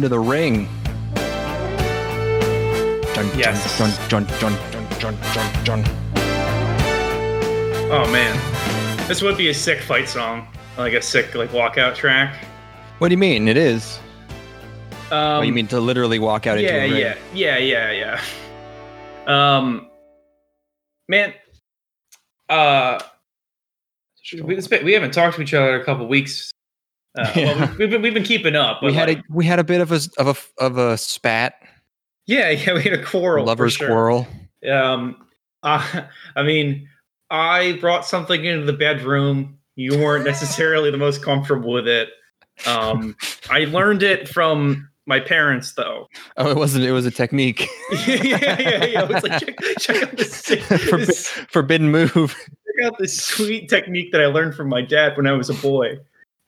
into the ring. Dun, Yes. dun, dun, dun, dun, dun, dun, dun. Oh man, this would be a sick fight song, like a sick like walkout track. What do you mean? It is. Um, oh, you mean to literally walk out into yeah, a ring? yeah, yeah, yeah, yeah. Um, man, uh, we, we haven't talked to each other in a couple weeks. Uh, Yeah. well, we've been we've been keeping up. But we had like, a we had a bit of a of a of a spat, yeah, yeah, we had a quarrel, lovers sure. quarrel. Um, uh, I mean, I brought something into the bedroom. You weren't necessarily the most comfortable with it. Um, I learned it from my parents, though. Oh, it wasn't. It was a technique. yeah, yeah, yeah. It's like check, check out this, Forbi- this Forbidden move. check out this sweet technique that I learned from my dad when I was a boy.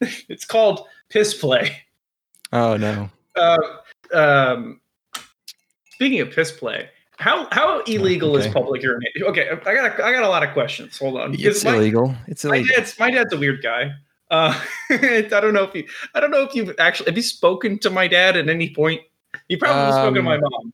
It's called piss play. Oh no. Uh, um, speaking of piss play, how how illegal is public urination? Okay, I got a, I got a lot of questions. Hold on, It's my, illegal. It's my dad's my dad's a weird guy. Uh, I don't know if you I don't know if you've actually have you spoken to my dad at any point. You probably spoken to my Um, mom.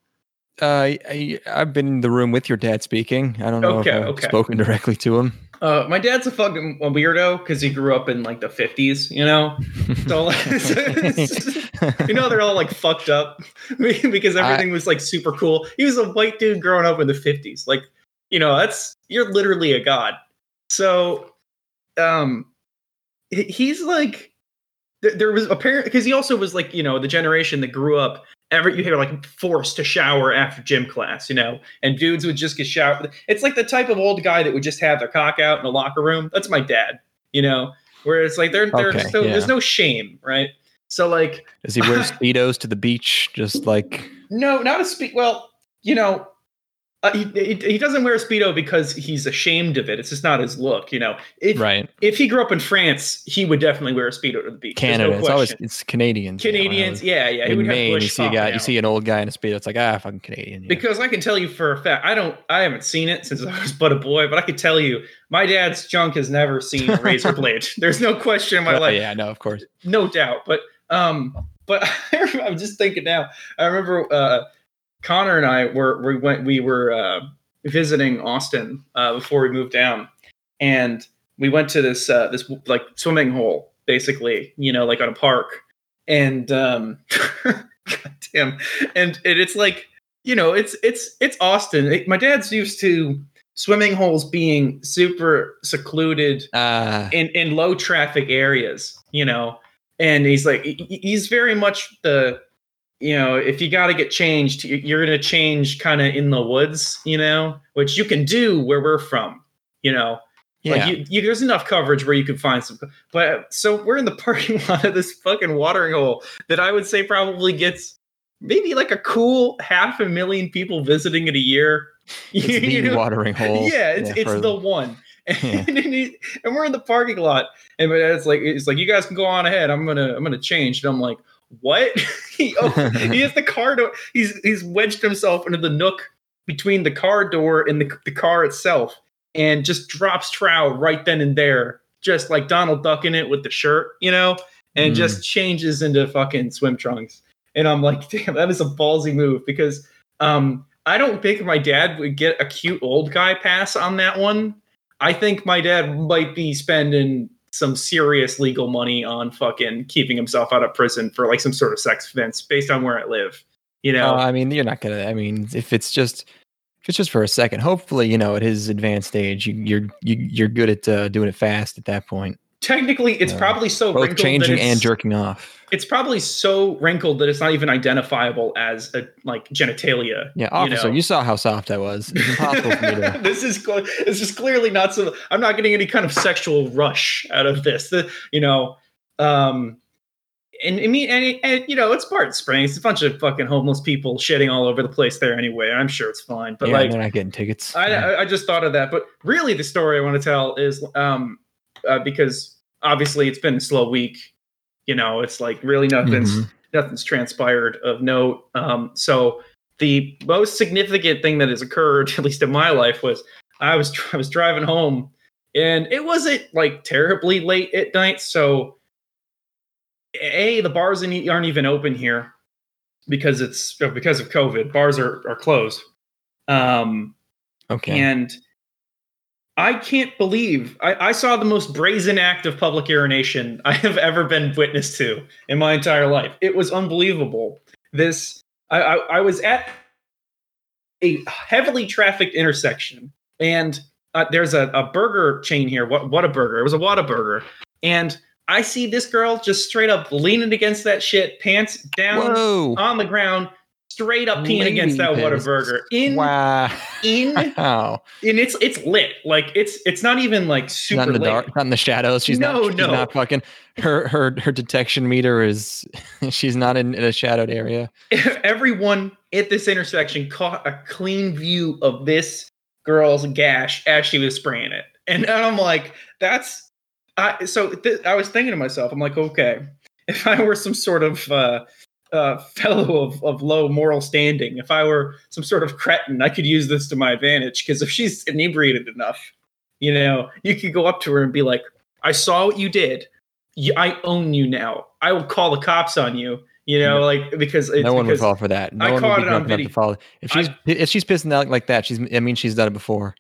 Uh, I, I've been in the room with your dad speaking. I don't know Okay, if I've okay. spoken directly to him. Uh, my dad's a fucking a weirdo because he grew up in like the fifties. You know, so you know they're all like fucked up because everything was like super cool. He was a white dude growing up in the fifties. Like, you know, that's you're literally a god. So, um, he's like, there, there was apparent because he also was like, you know, the generation that grew up. Every you hear like forced to shower after gym class, you know, and dudes would just get showered. It's like the type of old guy that would just have their cock out in the locker room. That's my dad, you know, where it's like there, there's Okay, no, there's no shame, right? So like Does he wear speedos to the beach? Just like No, not a speed. Well, you know, uh, he, he doesn't wear a speedo because he's ashamed of it. It's just not his look. You know, if right if he grew up in France, he would definitely wear a speedo to the beach. Canada. no it's always it's Canadians. you know, Canadians. Yeah, yeah. in would have Maine, you see a guy, you see an old guy in a speedo. It's like ah, fucking Canadian. yeah. Because I can tell you for a fact, I don't, I haven't seen it since I was but a boy, but I can tell you, my dad's junk has never seen a razor blade. There's no question in my Oh, life. yeah, no, of course. no doubt. But um, but I'm just thinking now. I remember uh, Connor and I were we went we were uh, visiting Austin uh, before we moved down, and we went to this uh, this like swimming hole, basically, you know, like on a park, and um, goddamn, and, and it's like you know, it's it's it's Austin. It- my dad's used to swimming holes being super secluded Uh, in in low traffic areas you know? And he's like he- he- he's very much the you know if you got to get changed you- you're going to change kind of in the woods you know which you can do where we're from you know yeah. like you, you there's enough coverage where you can find some but so we're in the parking lot of this fucking watering hole that i would say probably gets maybe like a cool half a million people visiting it a year it's You the know? watering hole. yeah, it's it's for- the one. Yeah. And, he- and we're in the parking lot, and dad's like, "It's like you guys can go on ahead. I'm gonna I'm gonna change." And I'm like, "What?" he oh, he has the car door. He's he's wedged himself into the nook between the car door and the the car itself, and just drops trow right then and there, just like Donald Duck in it with the shirt, you know, and Mm. just changes into fucking swim trunks. And I'm like, damn, that is a ballsy move because um, I don't think my dad would get a cute old guy pass on that one. I think my dad might be spending some serious legal money on fucking keeping himself out of prison for like some sort of sex offense based on where I live. You know, Uh, I mean, you're not gonna. I mean, if it's just if it's just for a second, hopefully, you know, at his advanced age, you, you're you, you're good at uh, doing it fast at that point. Technically, it's uh, probably so Both wrinkled that changing and jerking off. It's probably so wrinkled that it's not even identifiable as a like genitalia. Yeah, officer, you, know. saw how soft I was. It's impossible for me to. this is this is clearly not so. I'm not getting any kind of sexual rush out of this. The, you know, um, and I mean, and, it- and you know, it's Barton Springs. It's a bunch of fucking homeless people shitting all over the place there anyway. I'm sure it's fine, but yeah, like, they're not getting tickets. I, Yeah. I I just thought of that. But really, the story I want to tell is um, uh, because obviously it's been a slow week. You know, it's like really nothing's Mhm. nothing's transpired of note. Um, so the most significant thing that has occurred, at least in my life, was I was I was driving home, and it wasn't like terribly late at night. So, a the bars aren't even open here. because it's because of COVID. Bars are are closed. Um, Okay. and I can't believe I, I saw the most brazen act of public urination I have ever been witness to in my entire life. It was unbelievable. This I, I, I was at a heavily trafficked intersection, and uh, there's a, a burger chain here. What what a burger! It was a Whataburger, and I see this girl just straight up leaning against that shit, pants down Whoa. on the ground, straight up peeing against that Whataburger in wow. in and it's it's lit. Like it's it's not even like super Not in the lit. dark, not in the shadows. She's No, not. She's no. not fucking. Her her her detection meter is. She's not in, in a shadowed area. Everyone at this intersection caught a clean view of this girl's gash as she was spraying it, and, and I'm like, that's. I, so th- I was thinking to myself, I'm like, okay, if I were some sort of uh, uh, fellow of, of low moral standing, if I were some sort of cretin, I could use this to my advantage. Because if she's inebriated enough, you know, you could go up to her and be like, I saw what you did. I own you now. I will call the cops on you. You know, like because it's no one would fall for that. No I one caught would be it on video. to. If she's if she's pissing out like that, she's. I mean, she's done it before.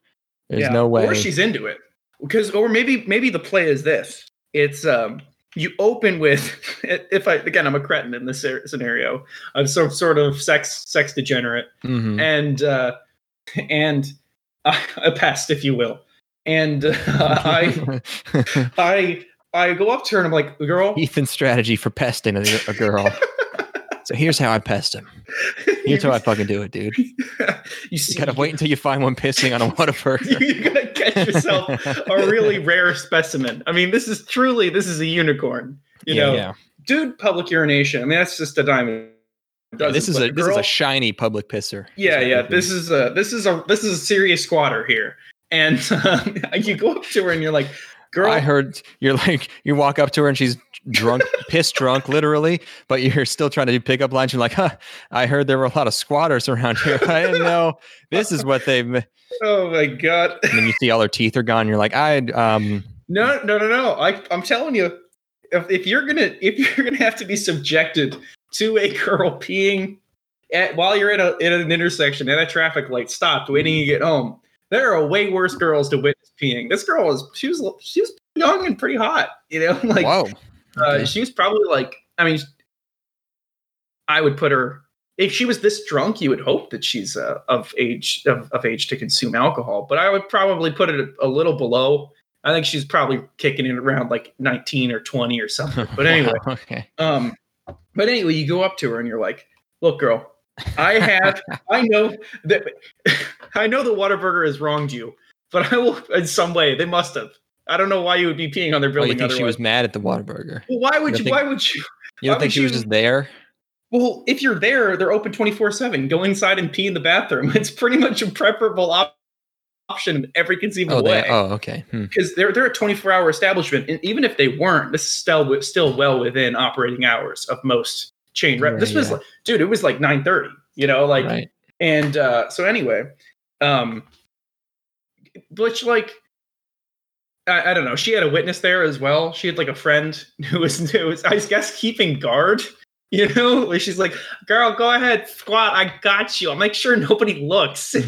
There's Yeah, no way. Or she's into it. Because or maybe maybe the play is this. It's um you open with if I again I'm a cretin in this scenario. I'm some sort of sex sex degenerate Mhm. and uh and uh, a pest if you will. And uh, I I I go up to her and I'm like, "Girl, Ethan's strategy for pesting a, a girl. So here's how I pest him. Here's how I fucking do it, dude. you You gotta wait until you find one pissing on a Whataburger. you gotta catch yourself a really rare specimen. I mean, this is truly this is a unicorn. You yeah, know, yeah. dude, public urination. I mean, that's just a diamond. Yeah, this is a this is a shiny public pisser. yeah, yeah. This is a this is a this is a serious squatter here, and um, you go up to her and you're like, "Girl, I heard you're like you walk up to her and she's drunk, piss drunk, literally, but you're still trying to do pickup lines. You're like, huh, I heard there were a lot of squatters around here. I didn't know this is what they've. Oh my god, And then you see all her teeth are gone. You're like, I um, no, no, no, no. I I'm telling you, if, if you're gonna if you're gonna have to be subjected to a girl peeing at while you're at a in an intersection at a traffic light stopped waiting to get home, there are way worse girls to witness peeing. This girl was she was she was young and pretty hot, you know, like whoa, uh, she was probably like I mean, I would put her if she was this drunk, you would hope that she's uh, of age of, of age to consume alcohol, but I would probably put it a, a little below. I think she's probably kicking it around like 19 or 20 or something. But anyway, Wow, okay. um, but anyway, you go up to her and you're like, "Look, girl, I have, I know that, I know the Whataburger has wronged you, but I will in some way. They must have. I don't know why you would be peeing on their Oh, building. you think she was mad at the Whataburger? Well, why would You you? don't Why would you? You don't think she was just there? Well, if you're there, they're open 24 seven. Go inside and pee in the bathroom. It's pretty much a preferable op- option in every conceivable Oh, way. oh, okay. Hmm. because they're they're a 24 hour establishment and even if they weren't this is still still well within operating hours of most chain rep. Yeah, this was yeah. like dude it was like 9:30 you know like right. and uh so anyway um which like I, I don't know she had a witness there as well. She had like a friend who was who was I guess keeping guard you know where she's like girl go ahead squat I got you. I'll make sure nobody looks.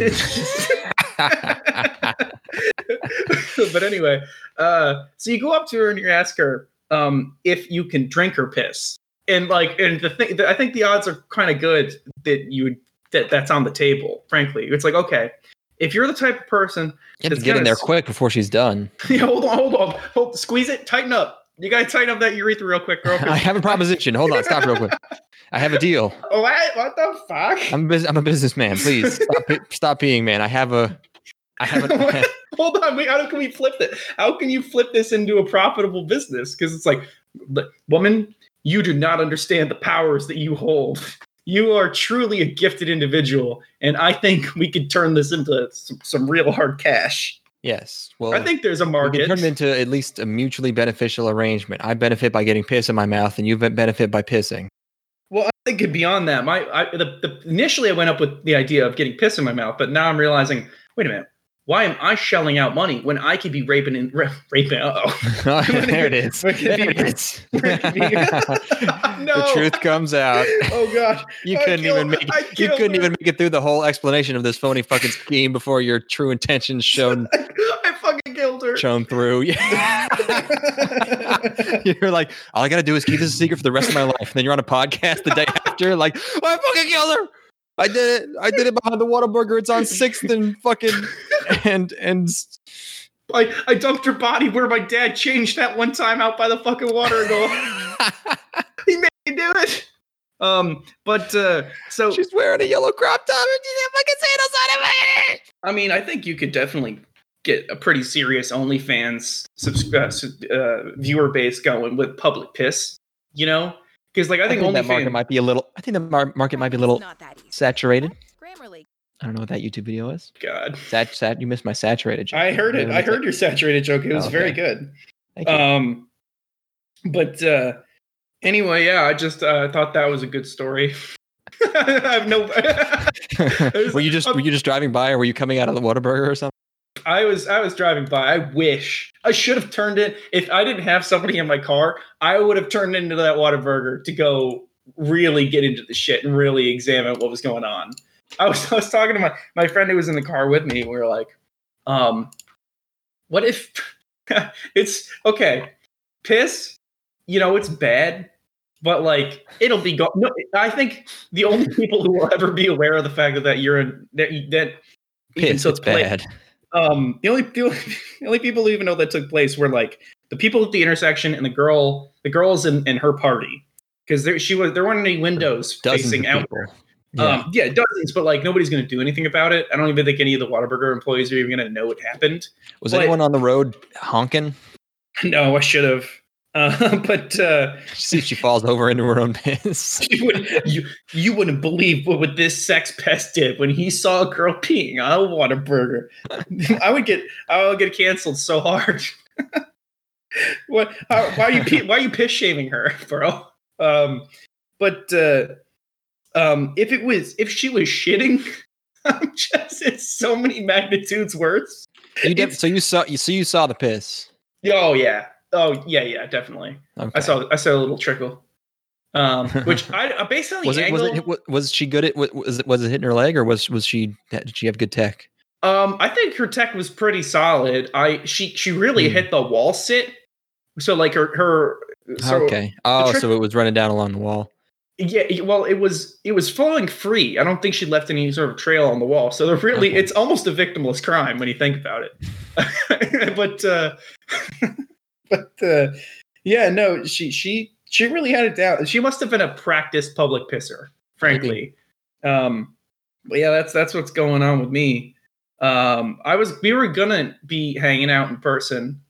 But anyway, uh, so you go up to her and you ask her um, if you can drink her piss, and like, and the thing, I think the odds are kind of good that you would that that's on the table. Frankly, it's like okay, if you're the type of person, You to get in there quick before she's done. yeah, hold on, hold on, hold, squeeze it, tighten up. You gotta tighten up that urethra real quick, girl. I have a proposition. Hold on, stop real quick. I have a deal. Oh, what? What the fuck? I'm a, bus- I'm a businessman. Please stop, stop peeing, man. I have a. I have a. Hold on, wait, how can we flip it? How can you flip this into a profitable business? Because it's like, "Look, woman, you do not understand the powers that you hold. You are truly a gifted individual, and I think we could turn this into some, some real hard cash. yes. Well, I think there's a we market. can turn it into at least a mutually beneficial arrangement. I benefit by getting piss in my mouth, and you benefit by pissing. Well, I think it beyond that. My I, the, the initially I went up with the idea of getting piss in my mouth, but now I'm realizing, wait a minute, why am I shelling out money when I could be raping and ra- raping? Uh-oh. there it is. When it There could it be- is. when it could be- The truth comes out. Oh gosh, You I couldn't killed- even make I you couldn't her. even make it through the whole explanation of this phony fucking scheme before your true intentions shown I fucking killed her. shown through. Yeah. you're like, all I gotta do is keep this a secret for the rest of my life. And then you're on a podcast the day after, like, I fucking killed her. I did it. I did it behind the Whataburger. It's on sixth and fucking and and I, I dumped her body where my dad changed that one time out by the fucking water goal. he made me do it. Um, but uh, so she's wearing a yellow crop top and she's fucking sandals on it. I mean, I think you could definitely get a pretty serious OnlyFans subs- uh, uh, viewer base going with public piss. You know, because like I I think, think, that market might be a little. I think the mar- market might be a little Not that easy. saturated. I don't know what that YouTube video is. God, Sat, sat. You missed my saturated. joke. I heard it. I heard your saturated joke. It was Oh, very good. Um, but uh, anyway, yeah, I just uh, thought that was a good story. I have no. was- were you just were you just driving by, or were you coming out of the Whataburger or something? I was I was driving by. I wish I should have turned it. If I didn't have somebody in my car, I would have turned into that Whataburger to go really get into the shit and really examine what was going on. I was I was talking to my my friend who was in the car with me. We were like, um, what if it's okay? Piss, you know, it's bad, but like it'll be gone. No, I think the only people who will ever be aware of the fact that that urine that that even Piss, took it's place- bad. um the only the only, the only people who even know that took place were like the people at the intersection and the girl the girls in, in her party because there she was there weren't any windows Dozens facing out people. Yeah. um yeah dozens but like nobody's going to do anything about it i don't even think any of the Whataburger employees are even going to know what happened was but- anyone on the road honking? no i should have uh, but uh See if she falls over into her own piss. you, would, you, you wouldn't believe what, what this sex pest did when he saw a girl peeing on a Whataburger. I would get I would get canceled so hard. what? How, why are you why are you piss shaming her, bro? Um, but uh, um, if it was if she was shitting, I'm just it's so many magnitudes worse. You did, so you saw you so you saw the piss. Oh yeah. Oh yeah, yeah, definitely. Okay. I saw I saw a little trickle. Um, which I uh, based on the Was it was angle, it was she good at wa- was it was it hitting her leg or was was she did she have good tech? Um, I think her tech was pretty solid. I she she really Hmm. hit the wall sit. So like her her so okay. Oh, trick- so it was running down along the wall. Yeah, well it was it was falling free. I don't think she left any sort of trail on the wall. So they're really it's almost a victimless crime when you think about it. but uh but uh yeah, no, she she she really had it down. She must have been a practiced public pisser, frankly. Um but yeah, that's that's what's going on with me. Um I was we were gonna be hanging out in person.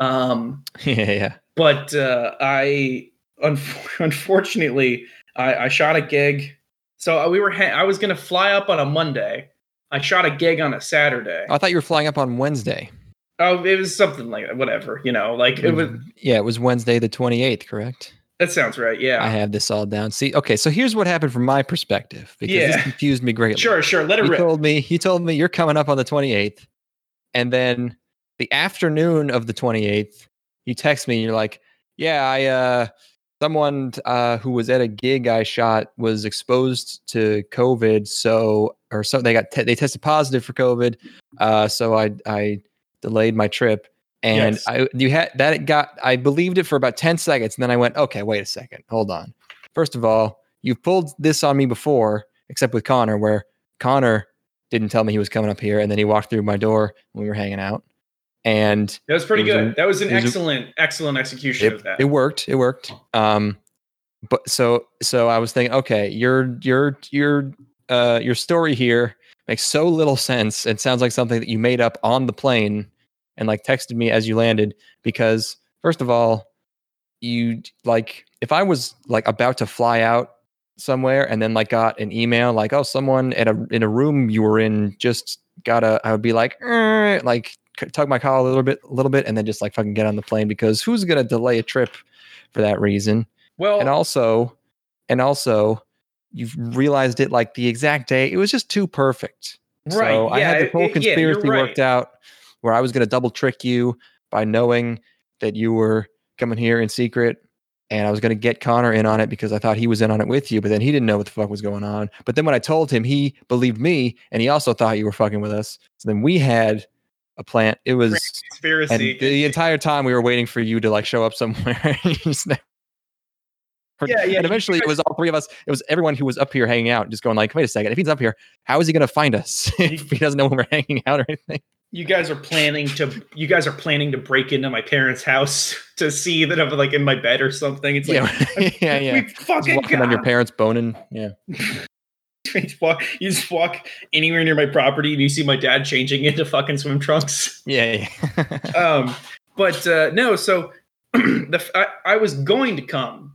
Um yeah, yeah. but uh, I unf- unfortunately I, I shot a gig. So uh, we were ha- I was gonna fly up on a Monday. I shot a gig on a Saturday. I thought you were flying up on Wednesday. Oh, it was something like that. Whatever, you know, like it was. Yeah, it was Wednesday the 28th, correct? That sounds right. Yeah, I have this all down. See, okay, so here's what happened from my perspective because Yeah. this confused me greatly. Sure, sure. Let it He rip. told me he told me you're coming up on the 28th, and then the afternoon of the 28th, you text me. And you're like, "Yeah, I uh, someone uh, who was at a gig I shot was exposed to COVID, so or so they got te- they tested positive for COVID, uh, so I I delayed my trip." And Yes. I you had that got I believed it for about 10 seconds, and then I went, okay, wait a second, hold on. First of all, you've pulled this on me before, except with Connor, where Connor didn't tell me he was coming up here, and then he walked through my door when we were hanging out, and That was pretty was good. a- that was an was a- excellent, excellent execution it, of that. it worked. It worked. Um, but so so I was thinking, okay, your your your uh your story here makes so little sense. It sounds like something that you made up on the plane and like texted me as you landed because first of all, you like if I was like about to fly out somewhere and then like got an email like oh someone at a in a room you were in just got a I would be like like tug my collar a little bit a little bit and then just like fucking get on the plane because who's gonna delay a trip for that reason well, and also and also you've realized it like the exact day it was just too perfect Right. So I had the whole conspiracy yeah, right. worked out where I was going to double trick you by knowing that you were coming here in secret. And I was going to get Connor in on it because I thought he was in on it with you, but then he didn't know what the fuck was going on. But then when I told him, he believed me and he also thought you were fucking with us. So then we had a plant. It was conspiracy. the entire time we were waiting for you to like show up somewhere. yeah, yeah. And eventually it was all three of us. It was everyone who was up here hanging out, just going like, wait a second, if he's up here, how is he going to find us if he doesn't know when we're hanging out or anything? You guys are planning to you guys are planning to break into my parents' house to see that I'm like in my bed or something. It's like yeah, yeah, yeah. We fucking on your parents boning. Yeah. you just walk you just walk anywhere near my property and you see my dad changing into fucking swim trunks. Yeah. yeah. um, but uh, no, so the I, I was going to come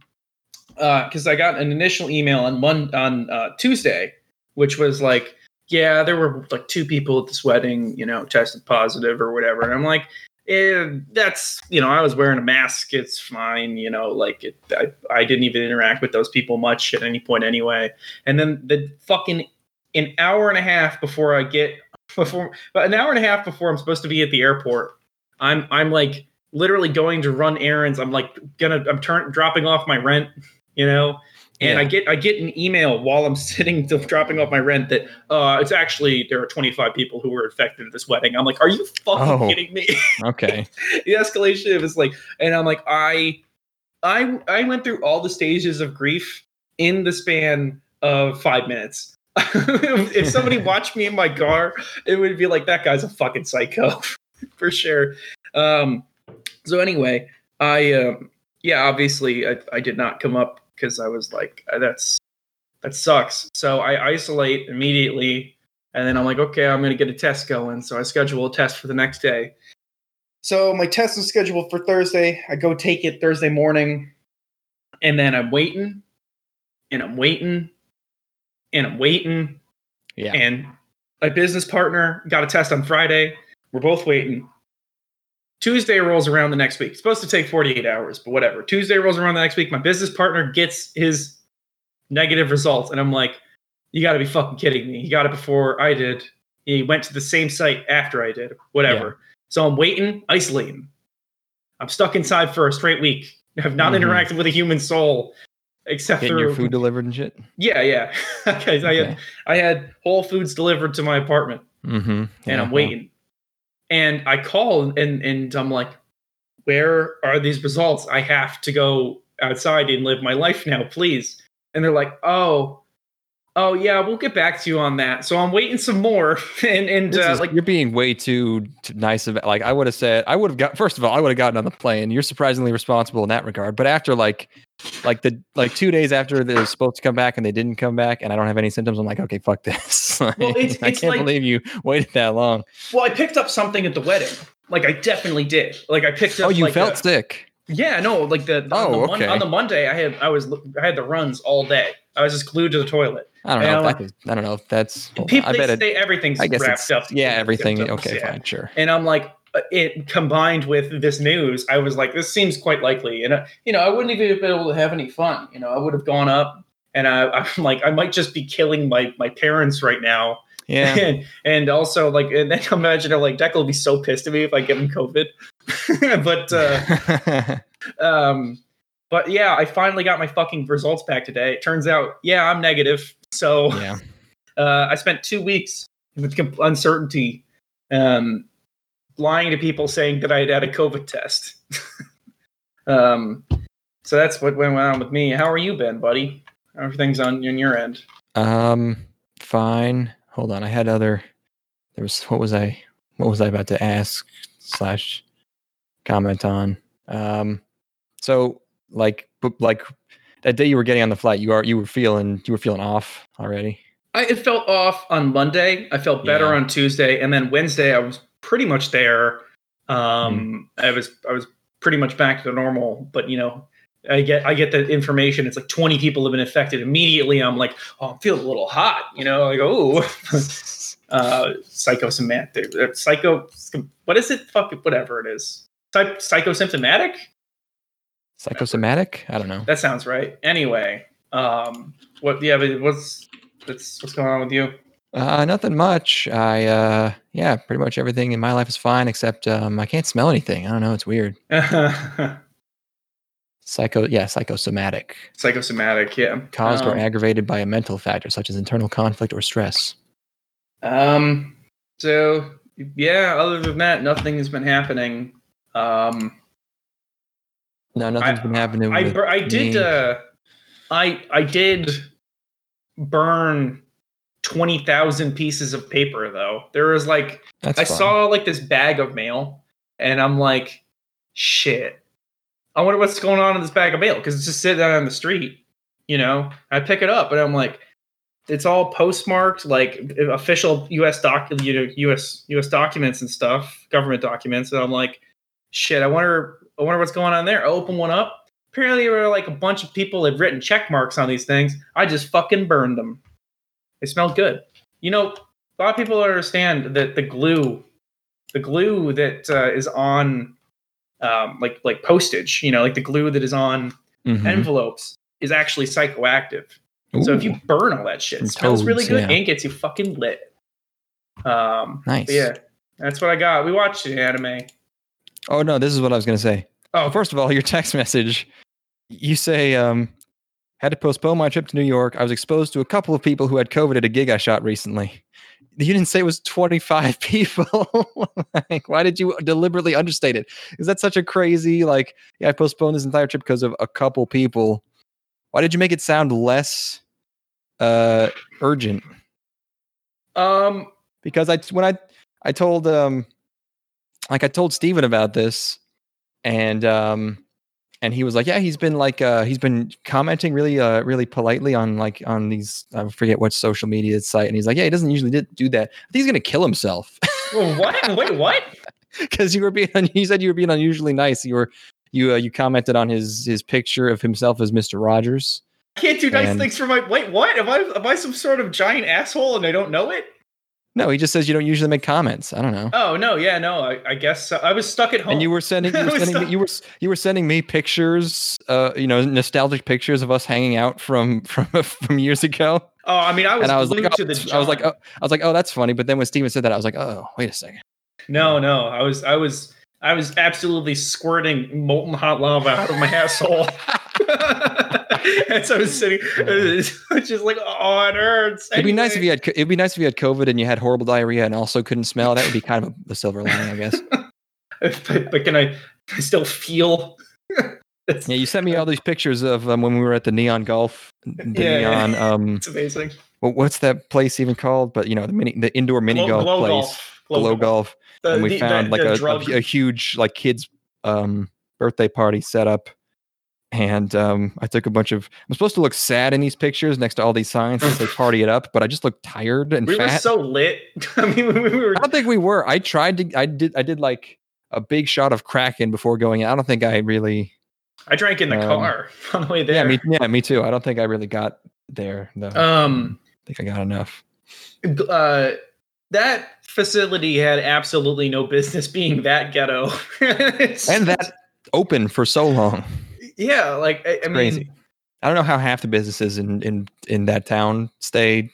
because uh, I got an initial email on one on uh, Tuesday, which was like, yeah, there were like two people at this wedding, you know, tested positive or whatever, and I'm like, eh, that's you know, I was wearing a mask, it's fine, you know, like it, I, I didn't even interact with those people much at any point anyway, and then the fucking an hour and a half before I get before, but an hour and a half before I'm supposed to be at the airport, I'm I'm like literally going to run errands. I'm like gonna I'm turn dropping off my rent you know and yeah. I get I get an email while I'm sitting to, dropping off my rent that uh, it's actually there are 25 people who were infected at this wedding. I'm like, are you fucking oh, kidding me? Okay. the escalation is like, and I'm like, I I I went through all the stages of grief in the span of five minutes. if somebody watched me in my car, it would be like that guy's a fucking psycho for sure. Um, so anyway, I um, yeah, obviously I, I did not come up because I was like, uh, that's that sucks. So I isolate immediately, and then I'm like, okay, I'm gonna get a test going. So I schedule a test for the next day. So my test is scheduled for Thursday. I go take it Thursday morning, and then I'm waiting, and I'm waiting, and I'm waiting. Yeah. And my business partner got a test on Friday. We're both waiting. Tuesday rolls around the next week. It's supposed to take 48 hours, but whatever. Tuesday rolls around the next week. My business partner gets his negative results, and I'm like, you got to be fucking kidding me. He got it before I did. He went to the same site after I did, whatever. Yeah. So I'm waiting, isolating. I'm stuck inside for a straight week. I've not mm-hmm. interacted with a human soul except Getting through your food delivered and shit. Yeah, yeah. okay, I had I had Whole Foods delivered to my apartment, mm-hmm. yeah, and I'm waiting. And I call and and I'm like, where are these results? I have to go outside and live my life now, please. And they're like, oh, oh yeah, we'll get back to you on that. So I'm waiting some more. and and uh, is, like you're being way too, nice of. Like I would have said, I would have got. First of all, I would have gotten on the plane. You're surprisingly responsible in that regard. But after like like the like two days after they're supposed to come back and they didn't come back and I don't have any symptoms, I'm like, okay, fuck this. well, it's, I can't like, believe you waited that long. Well, I picked up something at the wedding. Like I definitely did. Like I picked up. Oh, you like felt a, sick. Yeah, no, like the, the oh, on, the okay. on the Monday I had I was I had the runs all day. I was just glued to the toilet. I don't know. Is, I don't know if that's. People, I bet it, everything's I guess wrapped up. Yeah, everything. Okay, yeah. fine, sure. And I'm like, uh, it combined with this news, I was like, this seems quite likely. And, uh, you know, I wouldn't even have been able to have any fun. You know, I would have gone up and I, I'm like, I might just be killing my, my parents right now. Yeah. And, and also, like, and then imagine, like, Deck will be so pissed at me if I give him COVID. but, uh, um, but yeah, I finally got my fucking results back today. It turns out, yeah, I'm negative. So, yeah. Uh, I spent two weeks with uncertainty um, lying to people saying that I had had a COVID test. um, so that's what went on with me. How are you been, buddy? How everything's on, on your end? Um, fine. Hold on. I had other. There was what was I? What was I about to ask slash comment on? Um, so like like that day you were getting on the flight, you are you were feeling you were feeling off already. I it felt off on Monday. I felt better yeah. on Tuesday, and then Wednesday I was pretty much there. Um, mm. I was I was pretty much back to normal, but you know, I get I get the information. It's like 20 people have been infected immediately. I'm like, oh, I'm feeling a little hot. You know, like oh, uh, psychosomatic, psycho. What is it? Fuck it, whatever it is. Psych- psychosymptomatic. Psychosomatic. I don't know. That sounds right. Anyway, um, what? Yeah, but what's that's what's going on with you? Uh, nothing much. I uh, yeah, pretty much everything in my life is fine except um, I can't smell anything. I don't know. It's weird. Psycho, yeah, psychosomatic, Psychosomatic, yeah. caused or Um, aggravated by a mental factor such as internal conflict or stress. Um. So yeah, other than that, nothing has been happening. Um. No, nothing's been happening. I I did. me. Uh, I I did burn twenty thousand pieces of paper though. There was like That's I fun. saw like this bag of mail, and I'm like, shit. I wonder what's going on in this bag of mail because it's just sitting out on the street. You know, I pick it up and I'm like, it's all postmarked, like official U.S. doc, you know, U.S. U.S. documents and stuff, government documents. And I'm like, shit. I wonder, I wonder what's going on there. I open one up. Apparently, there were like a bunch of people had written check marks on these things. I just fucking burned them. They smelled good. You know, a lot of people don't understand that the glue, the glue that uh, is on, um, like like postage, you know, like the glue that is on Mhm. envelopes, is actually psychoactive. So if you burn all that shit, it smells really good yeah. and gets you fucking lit. Um, nice. yeah, that's what I got. We watched an anime. Oh no, this is what I was gonna say. Oh, First of all, your text message, you say, um, had to postpone my trip to New York. I was exposed to a couple of people who had COVID at a gig I shot recently. You didn't say it was 25 people. like, why did you deliberately understate it? Is that such a crazy, like, yeah, I postponed this entire trip because of a couple people? Why did you make it sound less uh, urgent? um, because I when I I told um like I told Steven about this and um and he was like yeah he's been like uh he's been commenting really uh really politely on like on these I forget what social media site and he's like yeah he doesn't usually do that I think he's gonna kill himself well, what? Wait, what? because you were being you said you were being unusually nice you were you uh, you commented on his his picture of himself as Mr. Rogers I can't do nice And- things for my. Wait, what? Am I am I some sort of giant asshole and I don't know it? No he just says you don't usually make comments I don't know Oh no, yeah, no. I, I guess so. I was stuck at home. And you were sending you were sending me, you were you were sending me pictures, uh, you know, nostalgic pictures of us hanging out from from from years ago. oh, I mean, I was and I was like, oh. I was like, oh, I was like, oh, that's funny. But then when Steven said that, I was like, oh, wait a second. No, no, I was, I was, I was absolutely squirting molten hot lava out of my asshole. As I was sitting, just like, oh, it hurts. It'd be nice if you had it'd be nice if you had COVID and you had horrible diarrhea and also couldn't smell. That would be kind of a, silver lining, I guess. but, but can I, I still feel? Yeah, you sent me all these pictures of um, when we were at the Neon Golf, the Yeah, yeah. Neon. Um, it's amazing. what, what's that place even called? But you know, the mini, the indoor mini golf glow place, golf. Glow Glow golf. Golf. The- and we the- the- found like the a, a, a huge like kids um birthday party set up and um i took a bunch of i'm supposed to look sad in these pictures next to all these signs to say party it up but i just looked tired and we were so lit. I mean, we were. i don't think we were i tried to i did i did like a big shot of kraken before going in. i don't think i really I drank in the um, car on the way there. yeah me yeah me too i don't think i really got there though Um, i think i got enough uh, that facility had absolutely no business being that ghetto. And that open for so long yeah, like I, I mean, crazy. I don't know how half the businesses in in in that town stay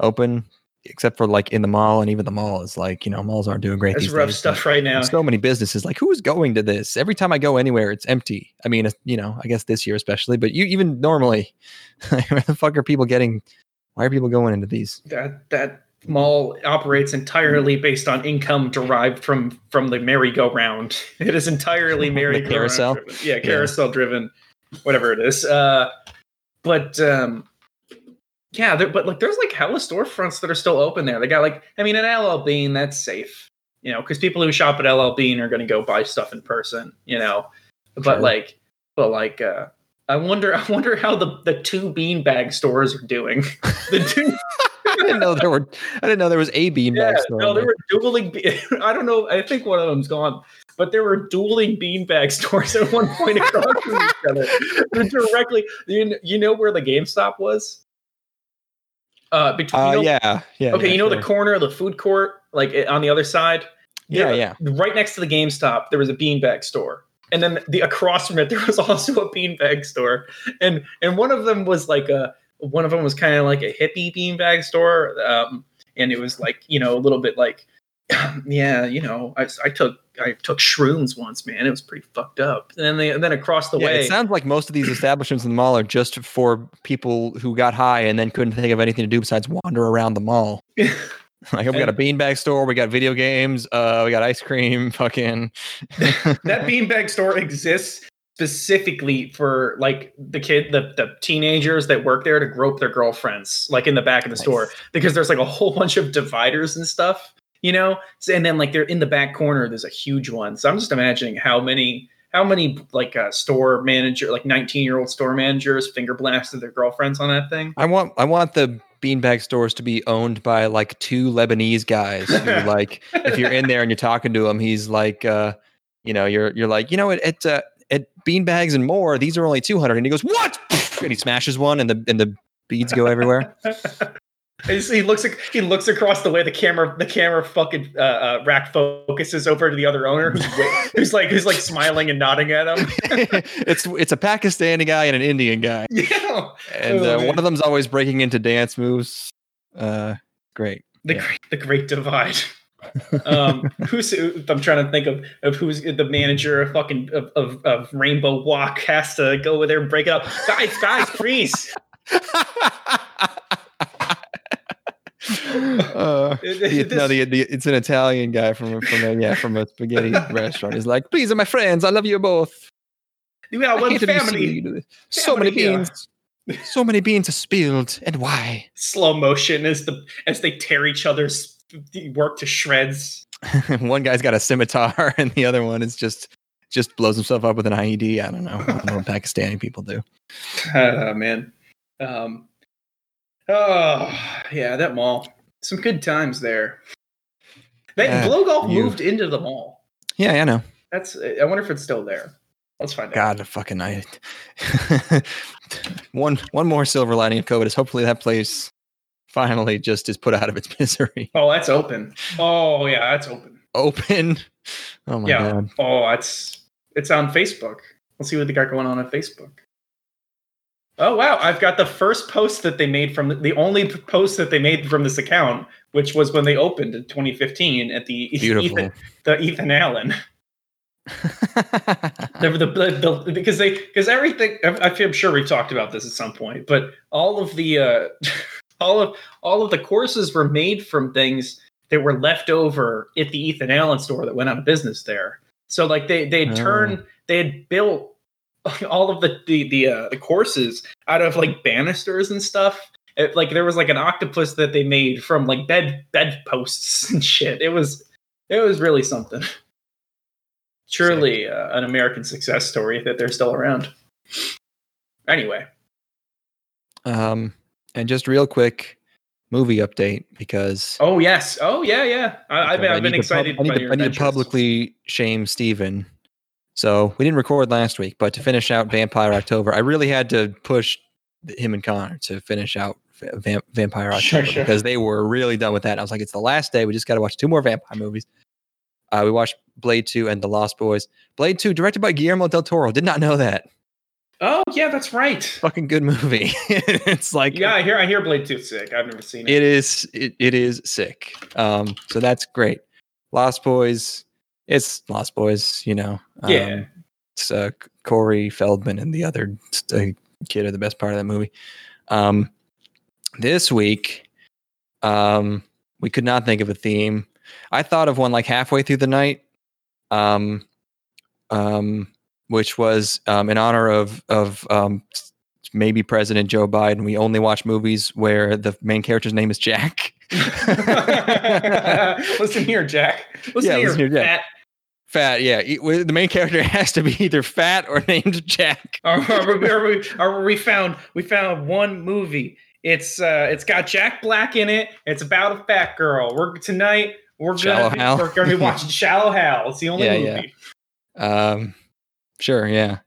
open, except for like in the mall, and even the mall is like you know malls aren't doing great. that's these rough days, stuff right now. So many businesses like who's going to this? Every time I go anywhere, it's empty. I mean, you know, I guess this year especially, but you even normally, where the fuck are people getting? Why are people going into these? that that mall operates entirely based on income derived from from the merry-go-round. It is entirely merry-go-round. carousel? driven. Yeah, carousel driven, whatever it is. Uh, but um, yeah, there, but like there's like hella storefronts that are still open there. They got like, I mean, an LL Bean that's safe, you know, because people who shop at LL Bean are going to go buy stuff in person, you know. But Sure. like, but like, uh, I wonder, I wonder how the the two beanbag stores are doing. the two. I didn't know there were. I didn't know there was a beanbag Yeah, store. no, there there. were dueling. be- I don't know. I think one of them's gone, but there were dueling beanbag stores at one point across from each other. They're directly. You, you know where the GameStop was? Uh, between. Uh, you know, yeah, yeah. Okay, yeah, you know sure. the corner of the food court, like eh, on the other side. Yeah, There- yeah. Right next to the GameStop, there was a beanbag store, and then the across from it, there was also a beanbag store, and and one of them was like a one of them was kind of like a hippie beanbag store. Um, and it was like you know a little bit like yeah, you know, I, I took I took shrooms once, man. It was pretty fucked up. And then they and then across the Yeah, way, it sounds like most of these establishments in the mall are just for people who got high and then couldn't think of anything to do besides wander around the mall. Like we got a beanbag store, we got video games, uh, we got ice cream, fucking. that beanbag store exists specifically for like the kid the, the teenagers that work there to grope their girlfriends like in the back of the Nice. store because there's like a whole bunch of dividers and stuff you know? So- and then like they're in the back corner there's a huge one. So i'm just imagining how many how many like uh, store manager like 19 year old store managers finger blasted their girlfriends on that thing. I want I want the beanbag stores to be owned by like two Lebanese guys who like if you're in there and you're talking to him, he's like, uh, you know, you're you're like, you know, at at, uh, at beanbags and more, these are only two hundred, and he goes, what? And he smashes one, and the and the beads go everywhere. He looks he looks across the way the camera the camera fucking uh, uh, rack focuses over to the other owner who's, who's like who's like smiling and nodding at him. it's it's a Pakistani guy and an Indian guy, yeah, and uh, one of them's always breaking into dance moves. Uh, great. the Yeah. great the great divide. Um, who's I'm trying to think of of who's the manager of fucking of, of, of Rainbow Walk has to go over there and break it up. Guys, guys, please. uh, the, no, the, the, it's an Italian guy from a- from a, yeah from a spaghetti restaurant. He's like, "Please, are my friends. I love you both. we are one to family. So many here." beans, so many beans are spilled, and why?" Slow motion as the as they tear each other's work to shreds. one guy's got a scimitar, and the other one is just just blows himself up with an IED. I don't know. I don't know what Pakistani people do. Oh man. Um Oh yeah, that mall. Some good times there. That Uh, Blow Golf you- moved into the mall. Yeah, I know. That's I wonder if it's still there. Let's find out. God, the fucking night. one one more silver lining of COVID is hopefully that place finally just is put out of its misery. Oh, that's open. Oh yeah, that's open. Open. Oh my yeah. god. Oh, it's it's on Facebook. Let's see what they got going on on Facebook. Oh wow, I've got the first post that they made from the, the only post that they made from this account, which was when they opened in 2015 at the Beautiful. Ethan, the Ethan Allen. the, the, the, the- because they because everything I feel I'm sure we've talked about this at some point, but all of the uh, all of all of the courses were made from things that were left over at the Ethan Allen store that went out of business there. So like they they had Oh. turned they had built all of the the the, uh, the courses out of like banisters and stuff. It, like there was like an octopus that they made from like bed bed posts and shit. It was it was really something. Truly uh, an American success story that they're still around. Anyway, um, and just real quick, movie update because oh yes, oh yeah, yeah. I, I've been, been to pub- excited. I need, by to, your I need to publicly shame Steven. So we didn't record last week, but to finish out Vampire October, I really had to push him and Connor to finish out Va- Vamp- Vampire Sure, October sure. because they were really done with that. I was like, it's the last day. We just got to watch two more vampire movies. Uh, we watched Blade 2 and The Lost Boys. Blade 2, directed by Guillermo del Toro. Did not know that. Oh yeah, that's right. Fucking good movie. it's like Yeah, I hear I hear Blade Two sick. I've never seen it. it is it, it is sick um so that's great lost boys it's lost boys you know um, Yeah. it's uh, corey feldman and the other kid are the best part of that movie um this week um we could not think of a theme i thought of one like halfway through the night um um which was um in honor of of um maybe president joe biden we only watch movies where the main character's name is jack listen here, Jack. Listen Yeah, here, listen here, Jack. Fat. fat yeah the main character has to be either fat or named jack Or, or, we- or we, or we found we found one movie. It's uh, it's got Jack Black in it. It's about a fat girl. We're tonight. We're gonna be, we're gonna be watching Shallow Hal. It's the only Yeah, yeah. movie. um sure yeah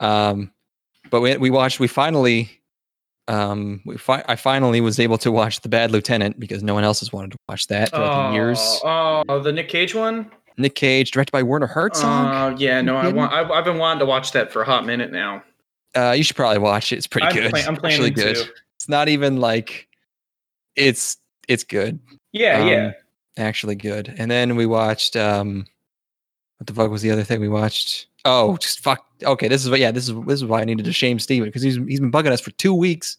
um but we, we watched we finally um we fi- i finally was able to watch the bad lieutenant because no one else has wanted to watch that for like years Oh, oh, the Nick Cage one. nick cage directed by werner herzog Oh yeah, no, I want. I, have I've been wanting to watch that for a hot minute now. uh you should probably watch it it's pretty I'm, good plan- I'm planning good to. it's not even like it's it's good Yeah, Um, yeah. actually good. And then we watched um what the fuck was the other thing we watched? Oh, just fuck. Okay, this is what yeah, this is this is why I needed to shame Steven because he's he's been bugging us for 2 weeks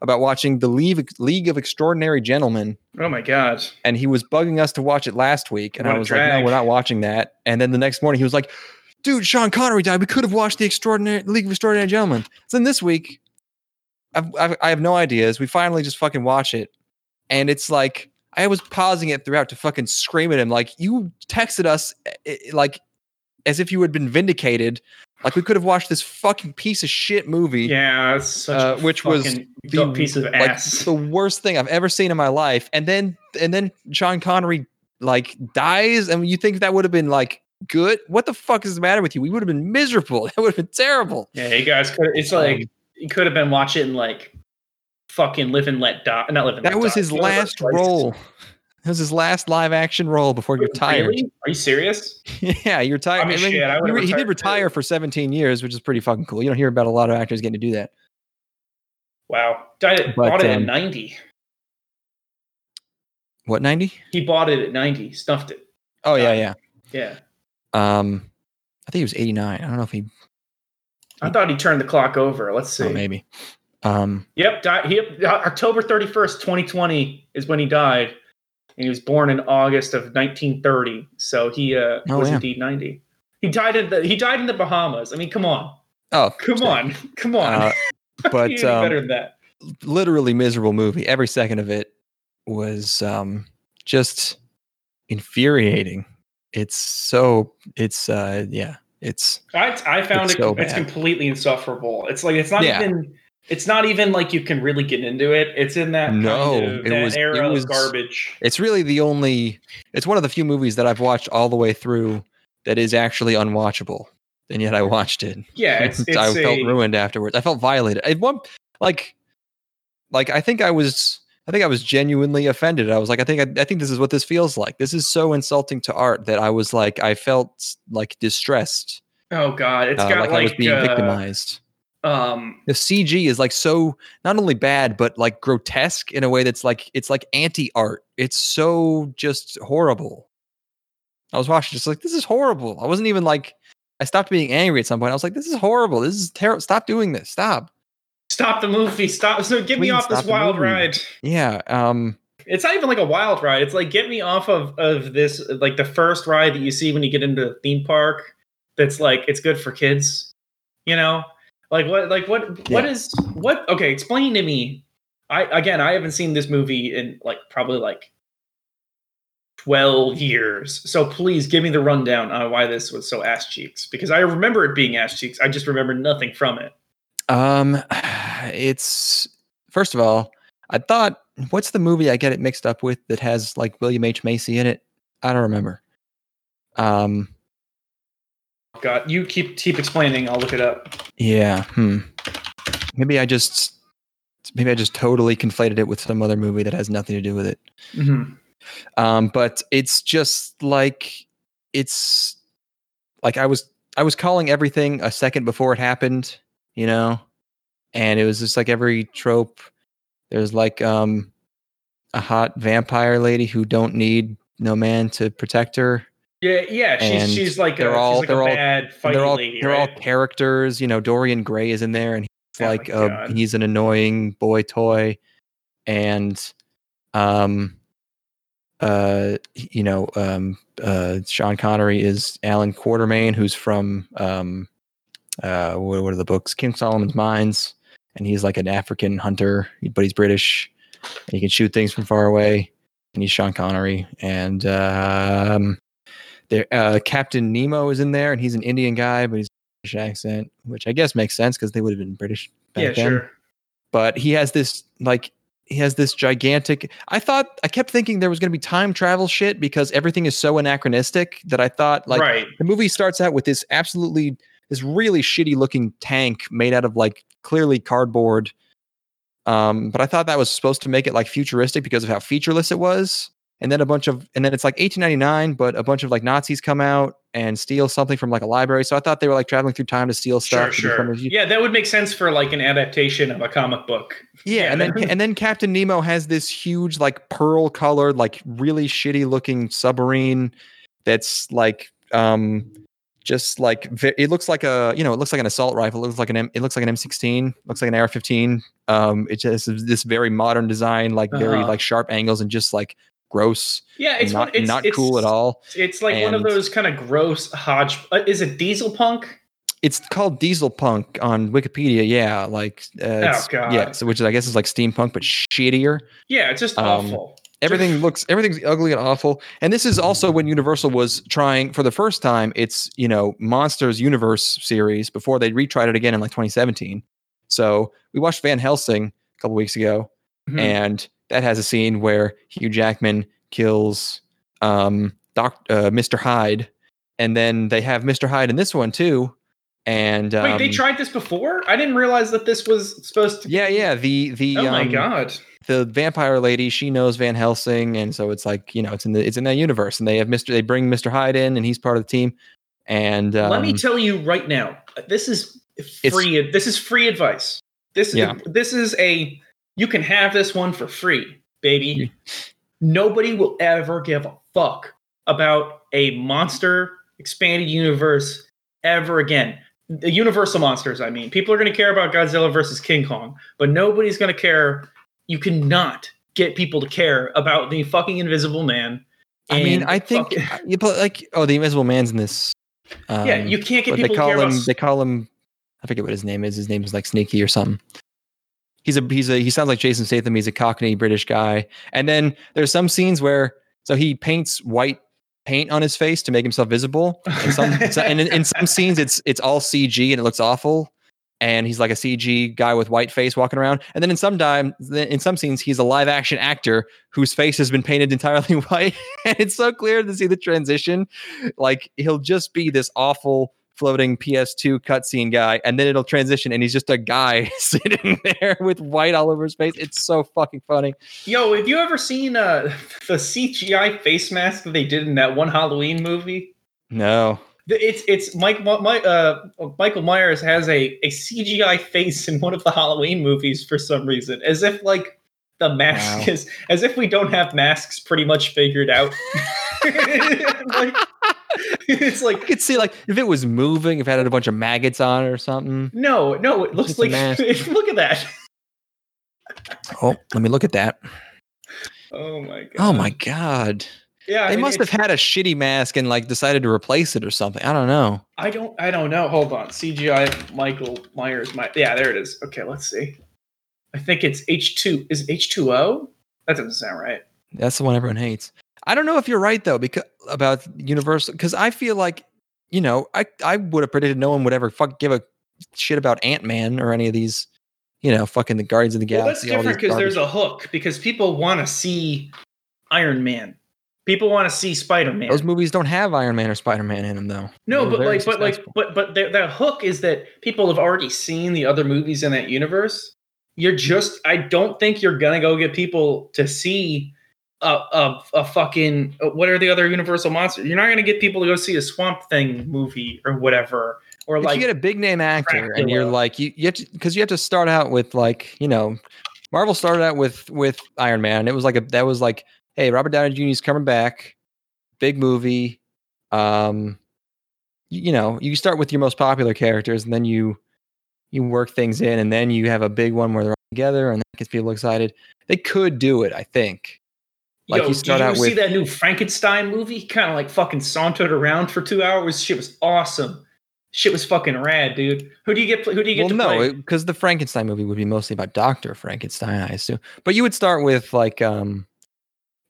about watching the League League of Extraordinary Gentlemen Oh my god. and he was bugging us to watch it last week and What I was like, "No, we're not watching that." And then the next morning he was like, "Dude, Sean Connery died. We could have watched the Extraordinary League of Extraordinary Gentlemen." So then this week I've, I've, I have no ideas. We finally just fucking watch it and it's like I was pausing it throughout to fucking scream at him like you texted us eh, eh, like as if you had been vindicated. Like we could have watched this fucking piece of shit movie. Yeah, such Uh, which was the- piece of like ass. the worst thing I've ever seen in my life. And then and then Sean Connery like dies, and you think that would have been like good? What the fuck is the matter with you? We would have been miserable. That would have been terrible. yeah, you guys could. It's like Um, you could have been watching like fucking live and let die. Not live and let die. That let was die. his last role. That was his last live action role before he retired. Really? Are you serious? yeah, he retired. I mean, shit, I he, he did retire too. for 17 years, which is pretty fucking cool. You don't hear about a lot of actors getting to do that. Wow. Died, But, bought it um, at 90. What 90? He bought it at 90, stuffed it. Oh yeah, yeah. Yeah. Um, I think he was 89. I don't know if he. I thought he turned the clock over. Let's see. Oh, maybe. Um, Yep, died, he, October 31st, 2020 is when he died. And he was born in August of 1930. So he uh, Oh, was yeah. indeed 90. He died in the he died in the Bahamas. I mean, come on. oh, Come on. Come on. Uh, but um, better than that. literally miserable movie. Every second of it was um, just infuriating. It's so it's uh yeah, it's I I found It's it so it's completely insufferable. It's like it's not Yeah. even it's not even like you can really get into it. It's in that No, kind of, it that was- it was- garbage. it's really the only it's one of the few movies that I've watched all the way through that is actually unwatchable. And yet I watched it. Yeah, it's, it's I a, felt ruined afterwards. I felt violated. At one like like I think I was I think I was genuinely offended. I was like, I think I, I think this is what this feels like. This is so insulting to art that I was like, I felt like distressed, Oh god, it's uh, got like, like, I was being uh, victimized. Um The CG is like so not only bad but like grotesque in a way that's like it's like anti art. It's so just horrible. I was watching just like this is horrible. I wasn't even like I stopped being angry at some point. I was like, this is horrible. This is terrible. Stop doing this. Stop. stop the movie. Stop so get me off this wild movie. ride. Yeah. Um. It's not even like a wild ride. It's like get me off of of this like the first ride that you see when you get into a theme park that's like it's good for kids. You know? Like what like what what Yeah. is what okay, explain to me. I again I haven't seen this movie in like probably like 12 years. So please give me the rundown on why this was so ass cheeks because I remember it being ass cheeks. I just remember nothing from it. Um. It's first of all, I thought, what's the movie I get it mixed up with that has like William H Macy in it? I don't remember. Um. God, you keep keep explaining. I'll look it up. Yeah. Hmm. Maybe I just. Maybe I just totally conflated it with some other movie that has nothing to do with it. Mhm. um but it's just like it's like i was i was calling everything a second before it happened you know and it was just like every trope there's like um a hot vampire lady who don't need no man to protect her Yeah, yeah. She's And she's like they're all- she's like they're a all- bad fighting they're all lady, they're all right? characters you know dorian gray is in there and he's Oh like uh, God. he's an annoying boy toy and um uh you know um uh sean connery is allan quatermain who's from um uh what, what are the books king solomon's mines and he's like an african hunter but he's british and he can shoot things from far away and he's sean connery and um there uh captain nemo is in there and he's an indian guy but he's British accent which i guess makes sense because they would have been british back yeah, then sure. but he has this like he has this gigantic i thought i kept thinking there was going to be time travel shit because everything is so anachronistic that i thought like right. the movie starts out with this absolutely this really shitty looking tank made out of like clearly cardboard um but i thought that was supposed to make it like futuristic because of how featureless it was and then a bunch of and then it's like 1899 but a bunch of like nazis come out and steal something from like a library so i thought they were like traveling through time to steal stuff to become sure. a- Yeah, that would make sense for like an adaptation of a comic book. yeah, Yeah, and then and then captain nemo has this huge like pearl colored like really shitty looking submarine that's like um just like it looks like a you know it looks like an assault rifle it looks like an M, it looks like an m16 looks like an ar-15 um it just this very modern design like very Uh-huh. like sharp angles and just like gross Yeah, it's not one, it's, not it's, cool at all It's like one of those kind of gross hodge. Uh, is it diesel punk? it's called diesel punk on wikipedia yeah like uh, it's- Oh, God. yeah so which is i guess is like steampunk but shittier Yeah, it's just Um, awful. everything looks everything's ugly and awful and this is also when universal was trying for the first time its you know monsters universe series before they retried it again in like 2017 so we watched van helsing a couple weeks ago Mhm. and that has a scene where hugh jackman kills um doc uh, mr hyde and then they have mr hyde in this one too and um, Wait, they tried this before? I didn't realize that this was supposed to. yeah yeah the the Oh my um, god. the vampire lady she knows van helsing and so it's like you know it's in the it's in that universe and they have mr they bring mr hyde in and he's part of the team and um, Let me tell you right now. This is free. This is free advice. This Yeah. this is a. You can have this one for free, baby. Nobody will ever give a fuck about a monster expanded universe ever again. The Universal monsters, I mean. People are going to care about Godzilla versus King Kong, but nobody's going to care. You cannot get people to care about the fucking Invisible Man. i mean i think fucking- you put like oh the invisible man's in this um, yeah, you can't get people they to call care him about. they call him i forget what his name is his name is like sneaky or something he's a he's a he sounds like jason statham. He's a cockney british guy. And then there's some scenes where so he paints white paint on his face to make himself visible. And some so- and in, in some scenes it's it's all cg and it looks awful. And he's like a cg guy with white face walking around. And then in some time in some scenes he's a live action actor whose face has been painted entirely white. And it's so clear to see the transition. Like he'll just be this awful floating PS2 cutscene guy, and then it'll transition, and he's just a guy sitting there with white all over his face. It's so fucking funny. Yo, have you ever seen uh, the CGI face mask that they did in that one Halloween movie? No, It's it's Mike my, uh, Michael Myers has a, a CGI face in one of the Halloween movies for some reason, as if like the mask Wow. is as if we don't have masks pretty much figured out. like, it's I like could see like if it was moving, if it had a bunch of maggots on it or something. no, no, it looks like look at that. Oh, let me look at that. Oh my god. Oh my god, Yeah, they it- must have had a shitty mask and like decided to replace it or something. I don't know. I don't I don't know. Hold on. CGI Michael Myers. My yeah, there it is. Okay, let's see. I think it's H two. Is H two O? That doesn't sound right. That's the one everyone hates. I don't know if you're right though, because about Universal, because I feel like, you know, I I would have predicted no one would ever fuck give a shit about Ant Man or any of these, you know, fucking the Guardians of the Well, that's Galaxy. different because there's a hook. Because people want to see Iron Man. People want to see Spider Man. those movies don't have Iron Man or Spider Man in them though. No, They're but like, but like, but but the, the hook is that people have already seen the other movies in that universe. You're just, I don't think you're gonna go get people to see a a, a fucking what are the other Universal monsters? You're not gonna get people to go see a Swamp Thing movie or whatever, or if like you get a big name actor and you're like you, you have to because you have to start out with like you know marvel started out with with iron man. It was like a that was like hey robert downey jr is coming back. Big movie. Um you, you know you start with your most popular characters and then you you work things in and then you have a big one where they're all together and that gets people excited they could do it i think like Yo, you start did you out see with- that new Frankenstein movie? Kind of like fucking sauntered around for two hours. Shit was awesome. Shit was fucking rad, dude. Who do you get? Who do you get well, to no, because the Frankenstein movie would be mostly about Doctor Frankenstein, I assume. But you would start with like, um,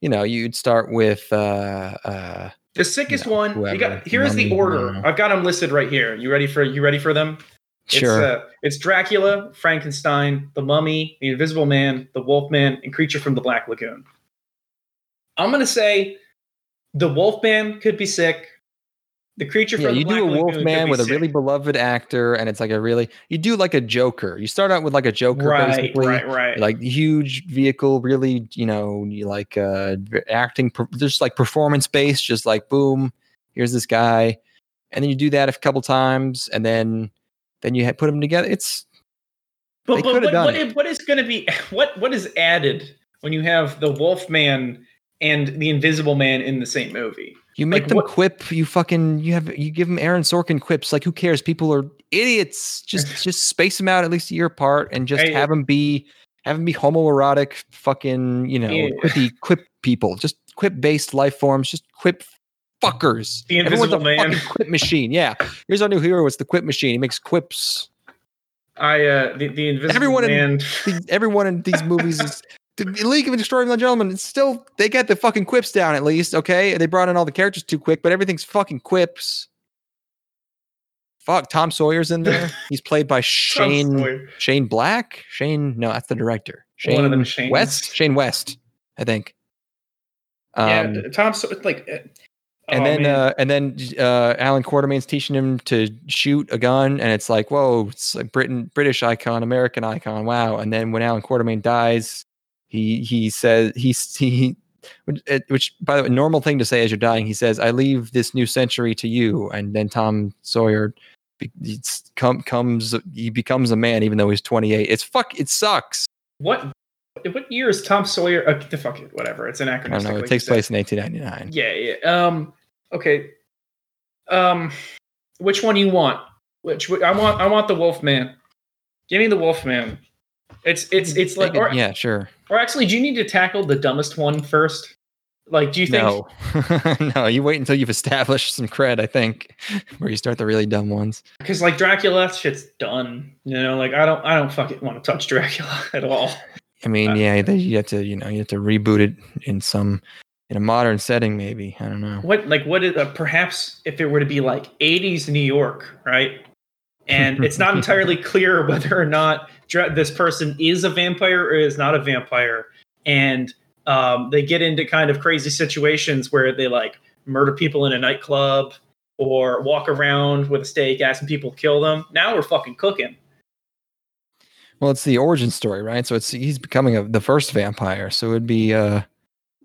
you know, you'd start with, uh, uh, The sickest No, one. You got here's the order. I've got them listed right here. You ready for you ready for them? Sure, It's, uh, it's Dracula, Frankenstein, the Mummy, the Invisible Man, the Wolfman, and Creature from the Black Lagoon. I'm gonna say the Wolfman could be sick. The creature from Yeah, the you Black do a Lagoon wolf could man with a really beloved actor, and it's like a really you do like a Joker. You start out with like a Joker, right, basically. right, right. like huge vehicle really you know you like uh acting just like performance based just like boom here's this guy and then you do that a couple times and then then you put them together it's But, but what, what, is, what is going to be what what is added when you have the Wolfman and the Invisible Man in the same movie? you make Like, them what- quip you fucking you have you give them aaron sorkin quips like who cares? People are idiots. Just just space them out at least a year apart and just Hey, have them be have them be homoerotic fucking you know Yeah. quippy quip people. Just quip based life forms just quip fuckers The Everyone's a Man. fucking quip machine yeah here's our new hero it's the quip machine he makes quips I uh the, the Invisible Everyone in- Man. These- everyone in these movies is the League of Extraordinary Gentlemen. It's still they get the fucking quips down at least. Okay, they brought in all the characters too quick, but everything's fucking quips. Fuck, Tom Sawyer's in there. He's played by Shane Shane Black. Shane, no, that's the director. One of them Shane West. Shane West, I think. Um, yeah, Tom. So like, uh, and oh, then uh, and then uh, Allan Quatermain's teaching him to shoot a gun, and it's like, whoa, it's like Britain, British icon, American icon, wow. And then when Allan Quatermain dies, he he says he's he. Which, which, by the way, normal thing to say as you're dying. He says, "I leave this new century to you." And then Tom Sawyer it's come, comes, he becomes a man, even though he's 28. It's fuck. It sucks. what what year is Tom Sawyer? Uh, the fuck it, whatever. It's I don't know. It like takes place in 1899. Yeah, yeah. Um. Okay. Um. Which one you want? Which I want? I want the Wolf Man. Give me the Wolf Man. It's it's it's like or, yeah, sure. or actually, do you need to tackle the dumbest one first? Like, do you think? No, no. You wait until you've established some cred. I think, where you start the really dumb ones. Because like Dracula, shit's done. You know, like I don't I don't fucking want to touch Dracula at all. I mean, Uh, yeah, you have to, you know, you have to reboot it in some, in a modern setting, maybe. I don't know. What like what is uh, perhaps if it were to be like 80s New York, right? And it's not entirely clear whether or not dra- this person is a vampire or is not a vampire, and um, they get into kind of crazy situations where they like murder people in a nightclub or walk around with a stake asking people to kill them. Now we're fucking cooking. Well, it's the origin story, right? So it's he's becoming a, the first vampire. So it would be, uh,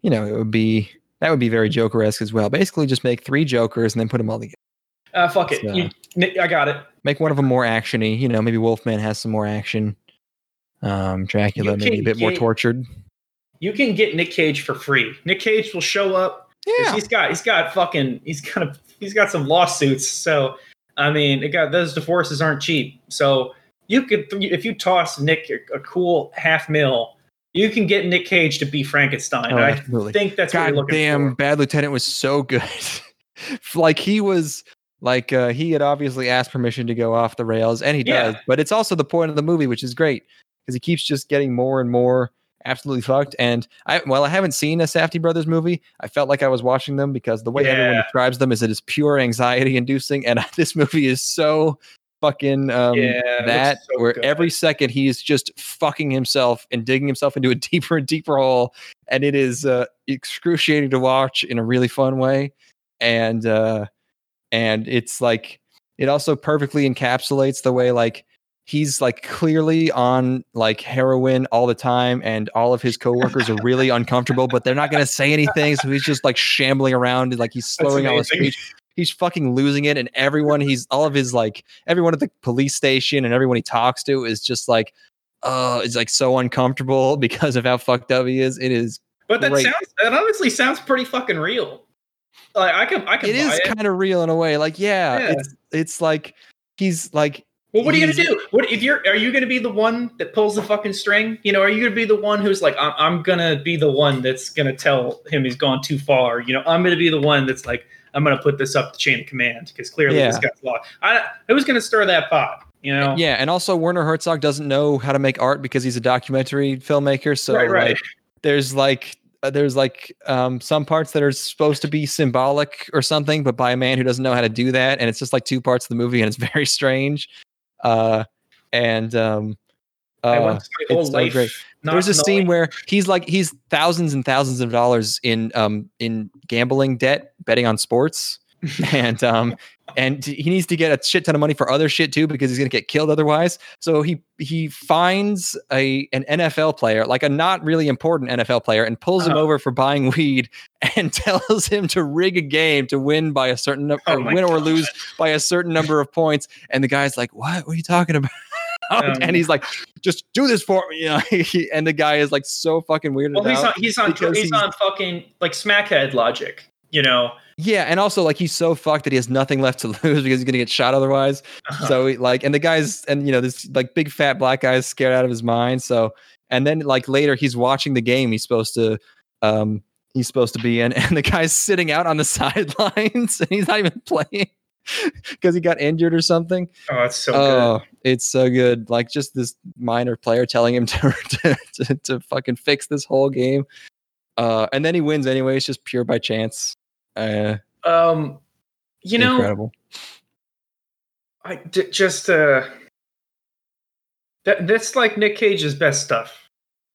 you know, it would be that would be very Joker esque as well. Basically, just make three Jokers and then put them all together. Uh, fuck it. So- You- I got it. Make one of them more actiony. You know, maybe Wolfman has some more action. Um, Dracula You maybe a bit more tortured. You can get Nick Cage for free. Nick Cage will show up. Yeah, He's got he's got fucking he's got a, he's got some lawsuits. So I mean, it got those divorces aren't cheap. So you could if you toss Nick a, a cool half mil, you can get Nick Cage to be Frankenstein. Oh, I think that's what God you're looking damn, for. Bad Lieutenant was so good. like he was like uh, he had obviously asked permission to go off the rails, and he Yeah. does. But it's also the point of the movie, which is great because he keeps just getting more and more absolutely fucked. And I, while I haven't seen a Safdie Brothers movie, I felt like I was watching them because the way everyone describes them is it is pure anxiety inducing, and this movie is so fucking um, Yeah, that so where good. every second he's just fucking himself and digging himself into a deeper and deeper hole. And it is uh, excruciating to watch in a really fun way. And uh and it's like it also perfectly encapsulates the way like he's like clearly on like heroin all the time and all of his coworkers are really uncomfortable but they're not going to say anything. So he's just like shambling around and like he's slowing all his speech he's fucking losing it and everyone he's all of his like everyone at the police station and everyone he talks to is just like uh is like so uncomfortable because of how fucked up he is it is But that great. sounds that honestly sounds pretty fucking real. Like I can I can it is kind of real in a way like yeah, Yeah. it's it's like he's like Well, what are you gonna do? What if you're? Are you gonna be the one that pulls the fucking string? You know, are you gonna be the one who's like, I'm, I'm gonna be the one that's gonna tell him he's gone too far? You know, I'm gonna be the one that's like, I'm gonna put this up the chain of command because clearly this guy's lost. I who's gonna stir that pot? You know, yeah and also werner herzog doesn't know how to make art because he's a documentary filmmaker so right, right. like, there's like uh, there's like um, some parts that are supposed to be symbolic or something but by a man who doesn't know how to do that and it's just like two parts of the movie and it's very strange uh and um I uh, went my whole it's so life. great. there's a scene where he's like he's thousands and thousands of dollars in um in gambling debt betting on sports and um and he needs to get a shit ton of money for other shit too because he's gonna get killed otherwise. So he he finds a an NFL player, like a not really important NFL player, and pulls him Uh-huh. over for buying weed and tells him to rig a game to win by a certain Oh or win or lose by a certain number of points. And the guy's like, "What? What are you talking about?" Um, and he's like, "Just do this for me," you know. and the guy is like so fucking weird. Well, he's on he's on he's, he's- on fucking like smackhead logic, you know. Yeah, and also like he's so fucked that he has nothing left to lose because he's gonna get shot otherwise. Uh-huh. So he, like, and the guys, and you know, this like big fat black guy is scared out of his mind. So, and then like later, he's watching the game. He's supposed to, um, he's supposed to be in, and the guy's sitting out on the sidelines, and he's not even playing because he got injured or something. oh, it's so good. oh, it's so good. Like just this minor player telling him to to, to, to fucking fix this whole game. Uh, and then he wins anyway. It's just pure by chance. Uh, Um, you know, incredible. I d- just uh, that that's like Nick Cage's best stuff.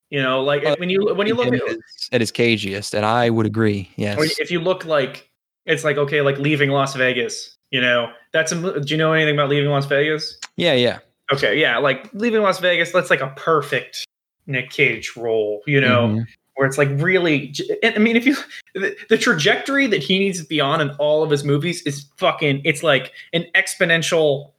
You know, like Uh, when you when you look at at his, at his cagiest, and I would agree. Yes. if you look like it's like okay, like leaving Las Vegas. You know, that's a. Do you know anything about leaving Las Vegas? yeah, yeah. Okay, yeah, like leaving Las Vegas. That's like a perfect Nick Cage role. You know, Mhm. where it's like really. I mean, if you the, the trajectory that he needs to be on in all of his movies is fucking. It's like an exponential.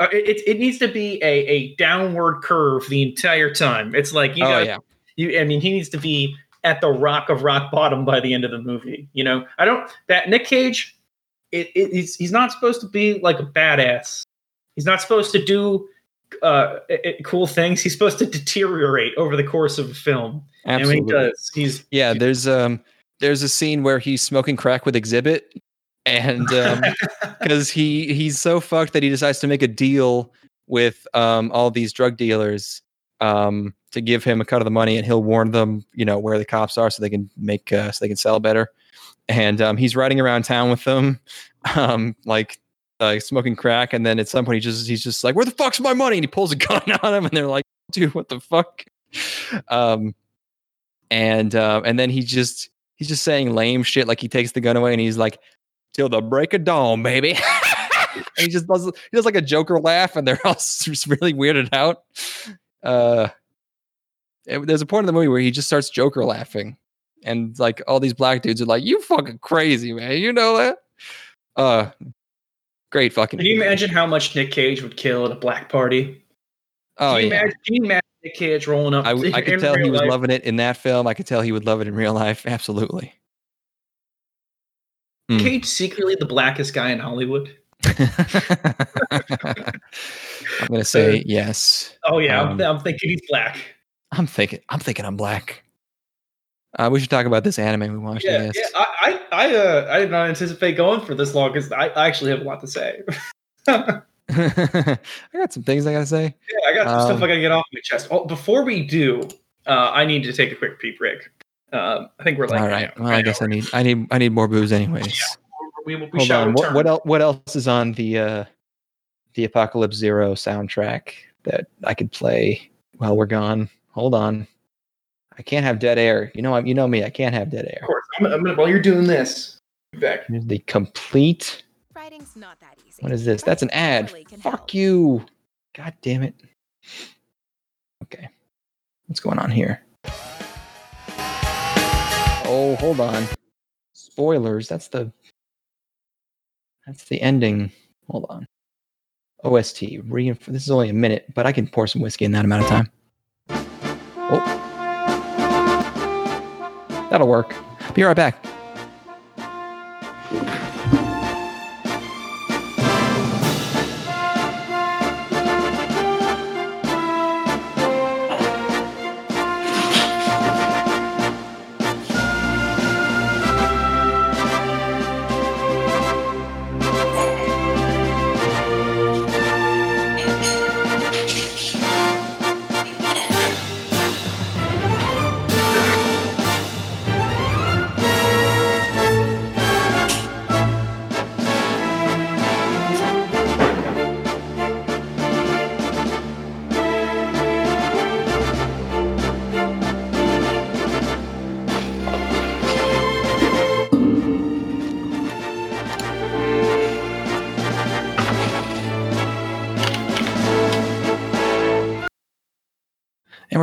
Uh, it, it needs to be a, a downward curve the entire time. It's like you oh yeah. you. I mean, he needs to be at the rock of rock bottom by the end of the movie. You know, I don't that Nick Cage. It, it he's he's not supposed to be like a badass. He's not supposed to do uh i- i- cool things. He's supposed to deteriorate over the course of a film. And when he does, he's Yeah, there's um there's a scene where he's smoking crack with Xzibit, and um because he he's so fucked that he decides to make a deal with um all these drug dealers um to give him a cut of the money, and he'll warn them, you know, where the cops are so they can make uh, so they can sell better. And um, he's riding around town with them, um, like uh, smoking crack, and then at some point he just he's just like, "Where the fuck's my money?" And he pulls a gun on him, and they're like, "Dude, what the fuck?" Um, and uh, and then he just he's just saying lame shit, like he takes the gun away, and he's like, "Till the break of dawn, baby." and he just does he does like a Joker laugh, and they're all just really weirded out. Uh, it- there's a point in the movie where he just starts Joker laughing, and like all these black dudes are like, "You fucking crazy, man! You know that?" Uh, great fucking. Can you imagine how much Nick Cage would kill at a black party? Oh can you yeah. imagine, can you imagine Nick Cage rolling up? I, I could tell he was life? loving it in that film. I could tell he would love it in real life. Absolutely. Mm. Cage secretly the blackest guy in Hollywood. I'm gonna say yes. Oh yeah, Um, I'm, I'm thinking he's black. I'm thinking. I'm thinking I'm black. Uh, we should talk about this anime we watched. I Yeah, guess. yeah. I, I, I, uh, I did not anticipate going for this long because I, I actually have a lot to say. I got some things I gotta say. I got some stuff Um, I gotta get off my chest. Oh, before we do, uh, I need to take a quick pee break. Um, I think we're like, All right. Well, I guess I need. I need. I need more booze, anyways. we, we, we Hold on. What, what else? What else is on the uh, the Apocalypse Zero soundtrack that I could play while we're gone? Hold on. I can't have dead air. You know. I'm- You know me. I can't have dead air. Of course, I'm, I'm gonna, while you're doing this, back. Here's the complete. Writing's not that easy. What is this? That's an ad. Really Fuck help. you. God damn it. Okay. What's going on here? Oh, hold on. Spoilers. That's the That's the ending. Hold on. OST. Reinf- this is only a minute, but I can pour some whiskey in that amount of time. Oh. That'll work. Be right back.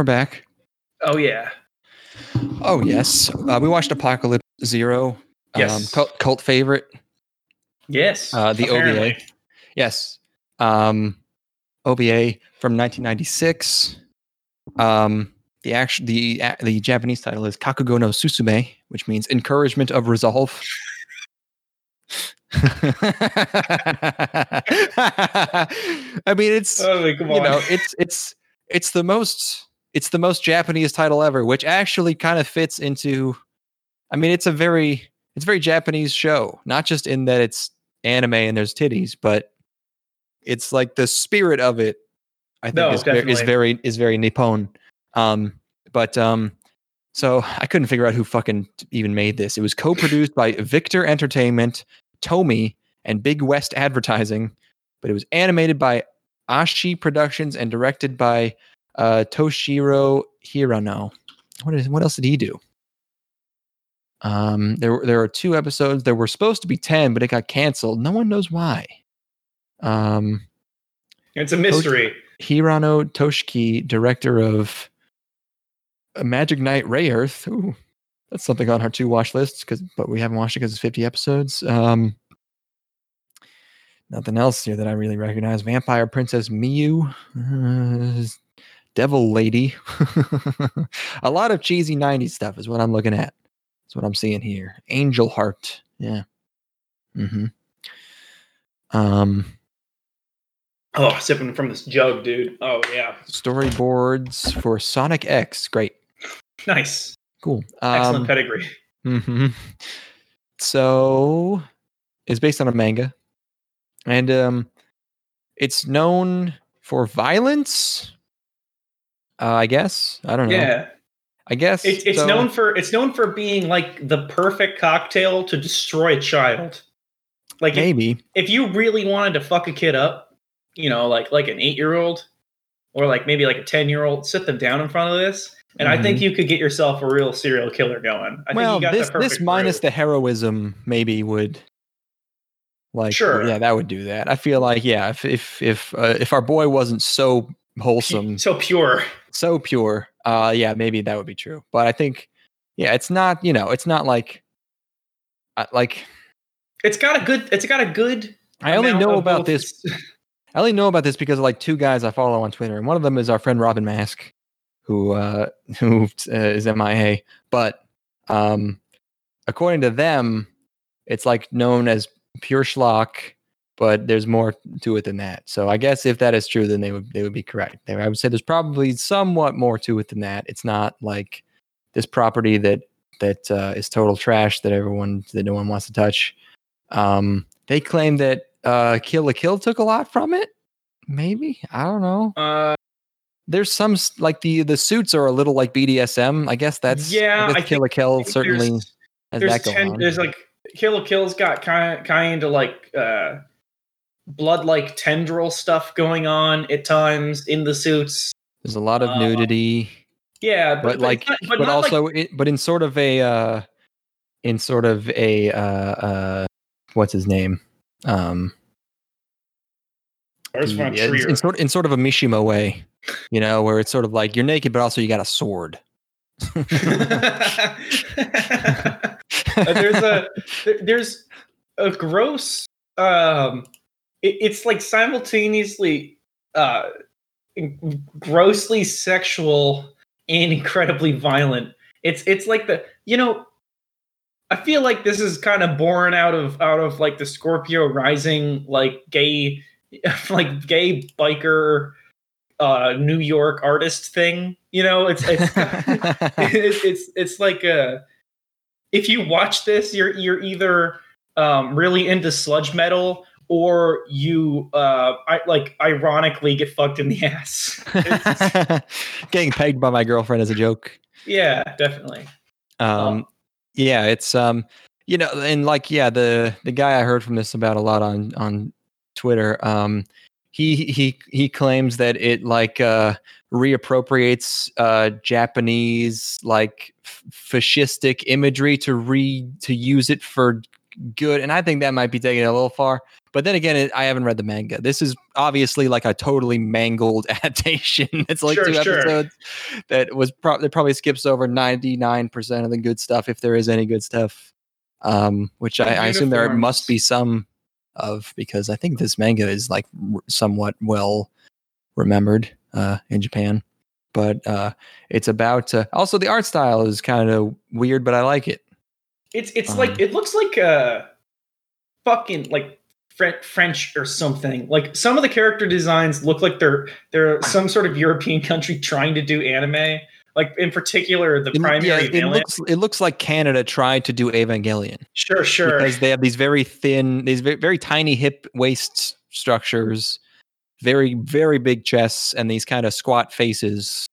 Back. Oh yeah. Oh yes, uh, we watched Apocalypse Zero. Um, Yes. cult, cult favorite. Yes. Uh, the apparently. OVA. Yes. Um, OVA from 1996. Um, the action, the the Japanese title is Kakugo no Susume, which means encouragement of resolve. I mean, it's Oh, you know, it's it's it's the most it's the most Japanese title ever, which actually kind of fits into. I mean, it's a very it's a very Japanese show, not just in that it's anime and there's titties, but it's like the spirit of it. I think No, is, very, is very is very Nippon. Um, but um, so I couldn't figure out who fucking even made this. It was co-produced by Victor Entertainment, Tomy, and Big West Advertising, but it was animated by Ashi Productions and directed by uh, Toshihiro Hirano. What is what else did he do? Um, there were there are two episodes. There were supposed to be ten, but it got canceled. No one knows why. Um, it's a mystery. Hirano Toshiki, director of Magic Knight Rayearth. Ooh, that's something on our two watch lists, because but we haven't watched it because it's 50 episodes. Um, nothing else here that I really recognize. Vampire Princess Miyu, uh, Devil Lady. A lot of cheesy 90s stuff is what I'm looking at. That's what I'm seeing here. Angel Heart. Yeah. Mm-hmm. Um, Oh, sipping from this jug, dude. Oh yeah. storyboards for Sonic X. Great. Nice. Cool. Excellent Um, pedigree. mhm. So it's based on a manga. And um it's known for violence. Uh, I guess. I don't know. Yeah. I guess It's it's so. known for it's known for being like the perfect cocktail to destroy a child. Like maybe. if you really wanted to fuck a kid up, you know, like like an eight year old or like maybe like a ten year old, sit them down in front of this, and I think you could get yourself a real serial killer going. I Mm-hmm. well, think you got this the this minus the heroism maybe would like Sure. yeah, that would do that. I feel like yeah, if if if uh, if our boy wasn't so wholesome, so pure. So pure, uh yeah, maybe that would be true. But I think yeah, it's not, you know, it's not like uh, like It's got a good. It's got a good. I only know about this I only know about this because of like two guys I follow on Twitter, and one of them is our friend Robin Mask, who uh, who uh, is MIA. But um, according to them, it's like known as pure schlock, but there's more to it than that. So I guess if that is true, then they would they would be correct. They, I would say there's probably somewhat more to it than that. It's not like this property that that uh, is total trash that everyone that no one wants to touch. Um, they claim that uh, Kill la Kill took a lot from it. Maybe I don't know. Uh, There's some like the the suits are a little like BDSM. I guess that's Yeah, I guess I Kill la Kill certainly there's- has there's that going ten, on. there's like Kill la Kill's got kind kind of like uh, blood like tendril stuff going on at times in the suits. There's a lot of uh, nudity, Yeah, but, but, but like, not- but, not like- also, it, but in sort of a, uh, in sort of a, uh, uh, what's his name? Um, Or it's from a yeah, in, in sort in sort of a Mishima way, you know, where it's sort of like you're naked, but also you got a sword. Uh, there's a there's a gross um it, it's like simultaneously uh grossly sexual and incredibly violent. It's it's like the you know i feel like this is kind of born out of out of like the scorpio rising like gay like gay biker uh new york artist thing you know? It's it's it's, it's it's like a if you watch this you're you're either um really into sludge metal or you uh I, like ironically get fucked in the ass Getting pegged by my girlfriend is a joke. yeah definitely Um, yeah, it's um, you know, and like yeah, the the guy I heard from this about a lot on on Twitter. Um, he he he claims that it like uh reappropriates uh Japanese like f- fascistic imagery to re to use it for good, and I think that might be taking it a little far. But then again, it, I haven't read the manga. This is obviously like a totally mangled adaptation. it's like Sure, two sure. episodes that was pro- that probably skips over ninety nine percent of the good stuff if there is any good stuff. Um, which I, I assume there must be some of because I think this manga is like r- somewhat well remembered uh, in Japan. But uh, it's about uh, also the art style is kind of weird, but I like it. It's it's Um, like it looks like uh fucking like French or something. Like some of the character designs look like they're they're some sort of European country trying to do anime. Like in particular, the It, primary yeah, it looks it looks like Canada tried to do Evangelion sure, sure. because they have these very thin, these very, very tiny hip waist structures, very very big chests, and these kind of squat faces.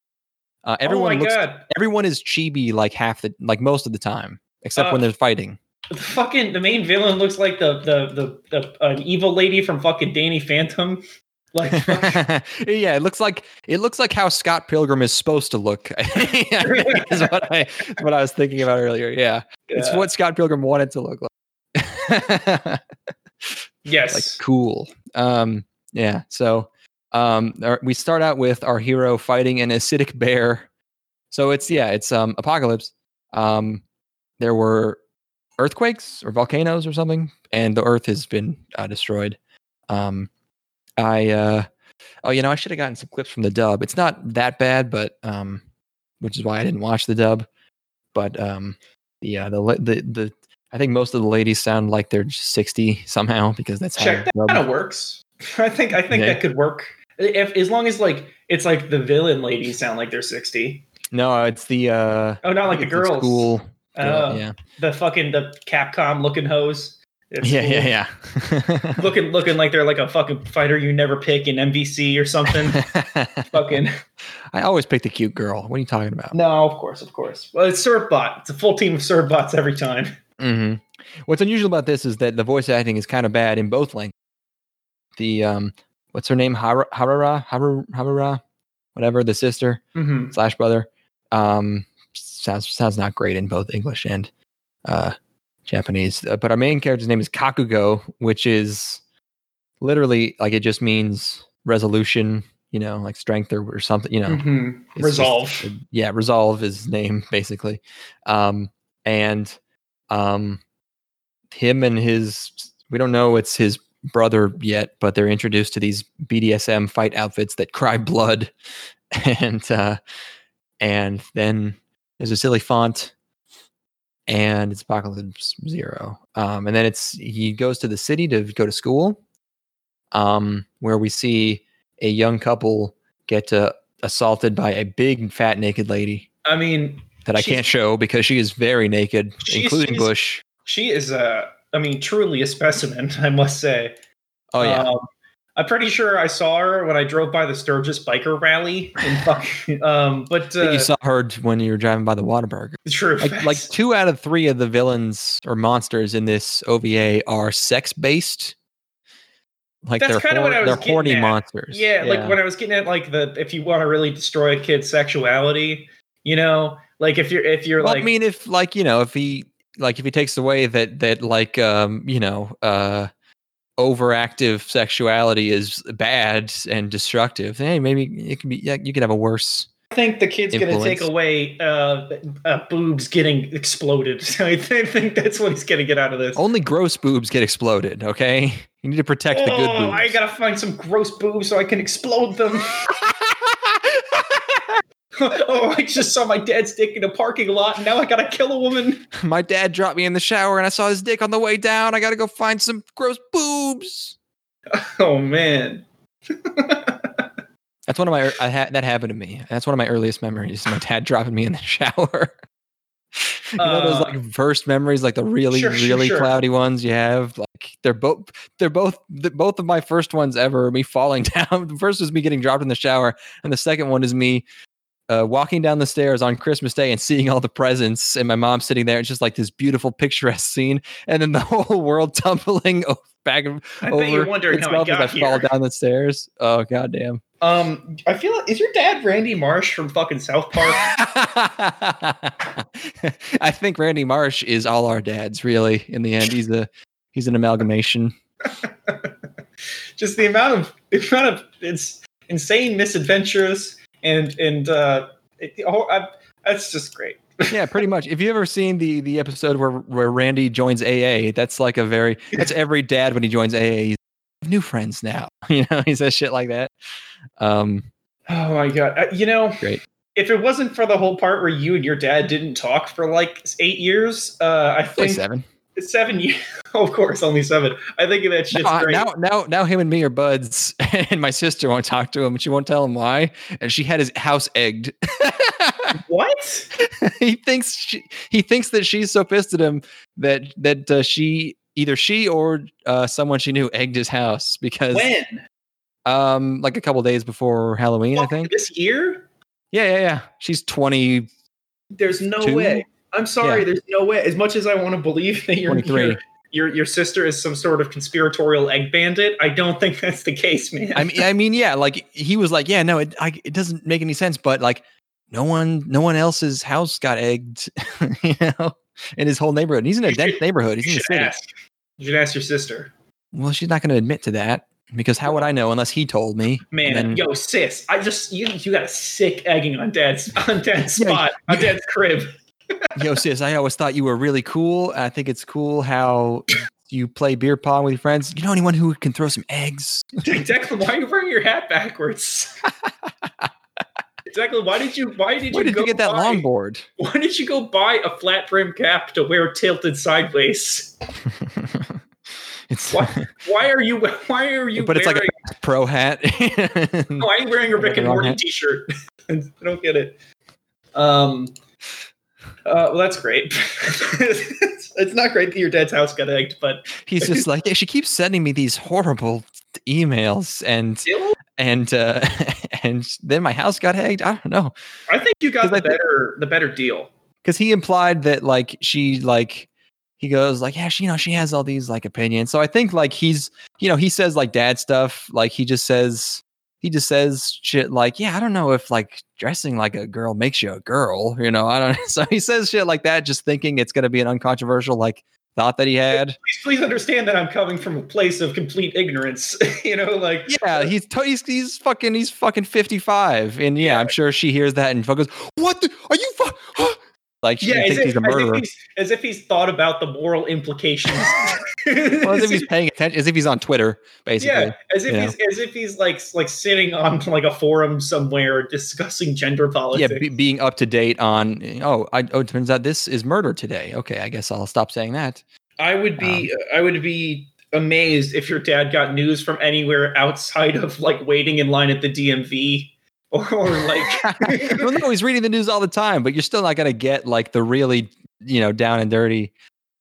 Uh, everyone oh my looks god, everyone is chibi like half the like most of the time, except Uh, when they're fighting. The fucking the main villain looks like the the the, the an evil lady from fucking Danny Phantom. Like yeah, it looks like it looks like how Scott Pilgrim is supposed to look. is what I what I was thinking about earlier. Yeah, it's uh, what Scott Pilgrim wanted to look like. yes. like cool. Um, yeah. So um, our- we start out with our hero fighting an acidic bear. So it's yeah, it's um apocalypse. Um, there were earthquakes or volcanoes or something, and the Earth has been uh, destroyed. Um, I uh, oh, you know, I should have gotten some clips from the dub. It's not that bad, but um, which is why I didn't watch the dub. But um, yeah, the the the I think most of the ladies sound like they're sixty somehow because that's how check that kind of works. I think I think Yeah. that could work. If as long as like it's like the villain ladies sound like they're sixty. No, it's the uh, Oh, not like the girls. School. Girl, Oh, yeah, the fucking the Capcom looking hose. It's yeah, cool. yeah, yeah. Looking looking like they're like a fucking fighter you never pick in MVC or something. fucking I always pick the cute girl. What are you talking about? no, of course, of course. Well, it's Servbot. It's a full team of Servbots every time. Mm-hmm. What's unusual about this is that the voice acting is kind of bad in both languages. The um, what's her name? Har- Harara, Haru- Harara, whatever. The sister Mm-hmm. slash brother. Um, sounds sounds not great in both English and uh, Japanese. Uh, but our main character's name is Kakugo, which is literally like it just means resolution. You know, like strength or, or something. You know, Mm-hmm. It's just- Resolve. yeah, resolve is name basically. Um, and um, him and his we don't know it's his brother yet, but they're introduced to these BDSM fight outfits that cry blood, and uh, and then there's a silly font, and it's Apocalypse Zero. Um, and then it's he goes to the city to go to school, um, where we see a young couple get uh, assaulted by a big fat naked lady I mean, that I can't show because she is very naked, She's- including she's- Bush. she is a, I mean, truly a specimen, I must say. Oh yeah, Um, I'm pretty sure I saw her when I drove by the Sturgis biker rally fucking. Um, but uh, you saw her when you were driving by the Whataburger. true. Like, like two out of three of the villains or monsters in this OVA are sex based. Like That's they're kinda what I was they're horny at. monsters. yeah, like when I was getting at like the if you want to really destroy a kid's sexuality, you know, like if you're if you're Well, like I mean, if like you know, if he like if he takes away that that like um you know uh overactive sexuality is bad and destructive, hey, maybe it can be. Yeah, you could have a worse. I think the kid's going to take away uh, uh, boobs getting exploded. So I thi- think that's what he's going to get out of this. Only gross boobs get exploded. Okay, you need to protect the good Oh, boobs. I gotta find some gross boobs so I can explode them. oh, I just saw my dad's dick in a parking lot, and now I gotta kill a woman. My dad dropped me in the shower and I saw his dick on the way down. I got to go find some gross boobs. Oh man. That's one of my I had that happened to me. That's one of my earliest memories. My dad dropping me in the shower. you know those Uh, like first memories, like the really sure, really sure. cloudy ones you have. Like they're both they're both the, both of my first ones ever. Me falling down. The first was me getting dropped in the shower, and the second one is me uh, walking down the stairs on Christmas Day and seeing all the presents, and my mom sitting there. It's just like this beautiful picturesque scene, and then the whole world tumbling o- back and I over you're wondering how I as got I fall down the stairs. Oh goddamn! Um, I feel like is your dad Randy Marsh from fucking South Park? I think Randy Marsh is all our dads, really. In the end, he's a he's an amalgamation. just the amount of the amount of it's insane misadventures and and uh, it, oh, I, that's just great. yeah, pretty much. If you ever seen the the episode where where Randy joins AA, that's like a very that's every dad when he joins AA. He's new friends now. You know, he says shit like that. Um, oh my god, uh, you know, great. If it wasn't for the whole part where you and your dad didn't talk for like eight years, uh, I think like seven. Seven years, of course, only seven. I think that's just no, great. Now, now, now, him and me are buds, and my sister won't talk to him, and she won't tell him why. And she had his house egged. what? he thinks she, he thinks that she's so pissed at him that that uh, she either she or uh, someone she knew egged his house because when um like a couple days before Halloween, I think this year. Yeah, yeah, yeah. She's twenty. There's no way. I'm sorry. Yeah. There's no way. As much as I want to believe that your, your your your sister is some sort of conspiratorial egg bandit, I don't think that's the case, man. I mean, I mean, yeah. Like he was like, yeah, no, it I, it doesn't make any sense. But like, no one, no one else's house got egged, you know, in his whole neighborhood. And he's in a dense neighborhood. He's in the city. Ask. You should ask your sister. Well, she's not going to admit to that because how would I know unless he told me? Man, then, yo, sis, I just you you got a sick egging on dad's on dad's spot yeah, on dad's crib. Yo, sis, I always thought you were really cool. I think it's cool how you play beer pong with your friends. You know anyone who can throw some eggs? Declan, why are you wearing your hat backwards? Declan, why did you why did Where you did you get that buy, longboard? Why did you go buy a flat brim cap to wear tilted sideways? It's why, why are you why are you but it's like a pro hat no i'm wearing a rick and morty t-shirt i don't get it um uh, well, that's great. it's, not great that your dad's house got egged, but he's just like, yeah, she keeps sending me these horrible emails, and and uh, and then my house got egged. I don't know. I think you got the better the better deal because he implied that like she like he goes like, yeah, she, you know, she has all these like opinions. So I think like he's, you know, he says like dad stuff. Like he just says, he just says shit like, yeah, I don't know if like dressing like a girl makes you a girl, you know, I don't. So he says shit like that, just thinking it's going to be an uncontroversial like thought that he had. Please, please understand that I'm coming from a place of complete ignorance. you know, like yeah, uh he's t- he's he's fucking he's fucking 55, and yeah, yeah, I'm sure she hears that and goes, "What? The, are you? Fu- huh? Like she yeah, thinks if, he's a murderer. As if he's, as if he's, thought about the moral implications. well, as if he's paying attention, as if he's on Twitter, basically. Yeah, as if he's know? as if he's like like sitting on like a forum somewhere discussing gender politics. Yeah, be, being up to date on. Oh, I, oh, it turns out this is murder today. Okay, I guess I'll stop saying that. I would be um, I would be amazed if your dad got news from anywhere outside of like waiting in line at the DMV or like well, no, he's reading the news all the time, but you're still not gonna get like the really, you know, down and dirty,